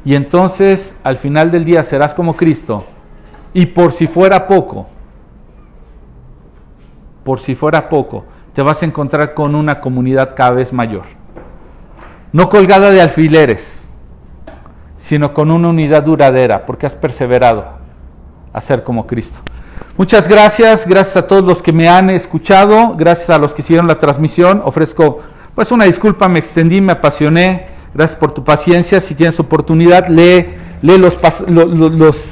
S1: Y entonces, al final del día, serás como Cristo. Y por si fuera poco, por si fuera poco, te vas a encontrar con una comunidad cada vez mayor. No colgada de alfileres, sino con una unidad duradera, porque has perseverado a ser como Cristo. Muchas gracias, gracias a todos los que me han escuchado, gracias a los que hicieron la transmisión. Ofrezco pues una disculpa, me extendí, me apasioné. Gracias por tu paciencia. Si tienes oportunidad, lee lee los,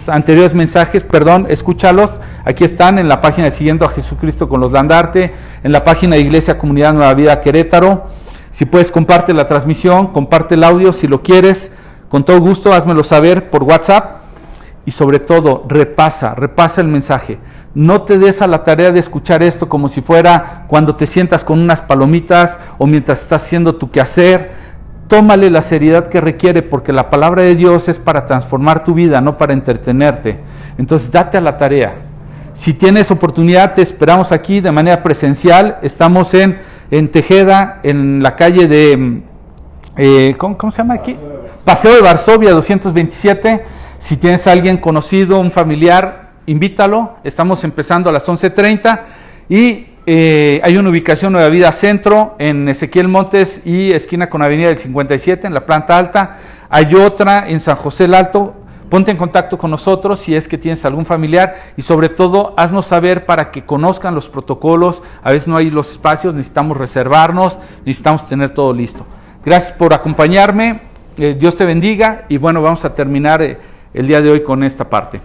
S1: anteriores mensajes, perdón, escúchalos. Aquí están en la página de Siguiendo a Jesucristo con los Landarte, en la página de Iglesia Comunidad Nueva Vida Querétaro. Si puedes, comparte la transmisión, comparte el audio si lo quieres. Con todo gusto, házmelo saber por WhatsApp. Y sobre todo, repasa, repasa el mensaje. No te des a la tarea de escuchar esto como si fuera cuando te sientas con unas palomitas o mientras estás haciendo tu quehacer tómale la seriedad que requiere porque la palabra de Dios es para transformar tu vida, no para entretenerte. Entonces date a la tarea. Si tienes oportunidad, te esperamos aquí de manera presencial. Estamos en, en Tejeda, en la calle de... Eh, ¿cómo, se llama aquí? Paseo de Varsovia 227. Si tienes a alguien conocido, un familiar, invítalo. Estamos empezando a las 11.30 y eh, hay una ubicación Nueva Vida Centro en Ezequiel Montes y esquina con Avenida del 57 en la planta alta. Hay otra en San José el Alto. Ponte en contacto con nosotros si es que tienes algún familiar y sobre todo haznos saber para que conozcan los protocolos. A veces no hay los espacios, necesitamos reservarnos, necesitamos tener todo listo. Gracias por acompañarme. Eh, Dios te bendiga y bueno, vamos a terminar eh, el día de hoy con esta parte.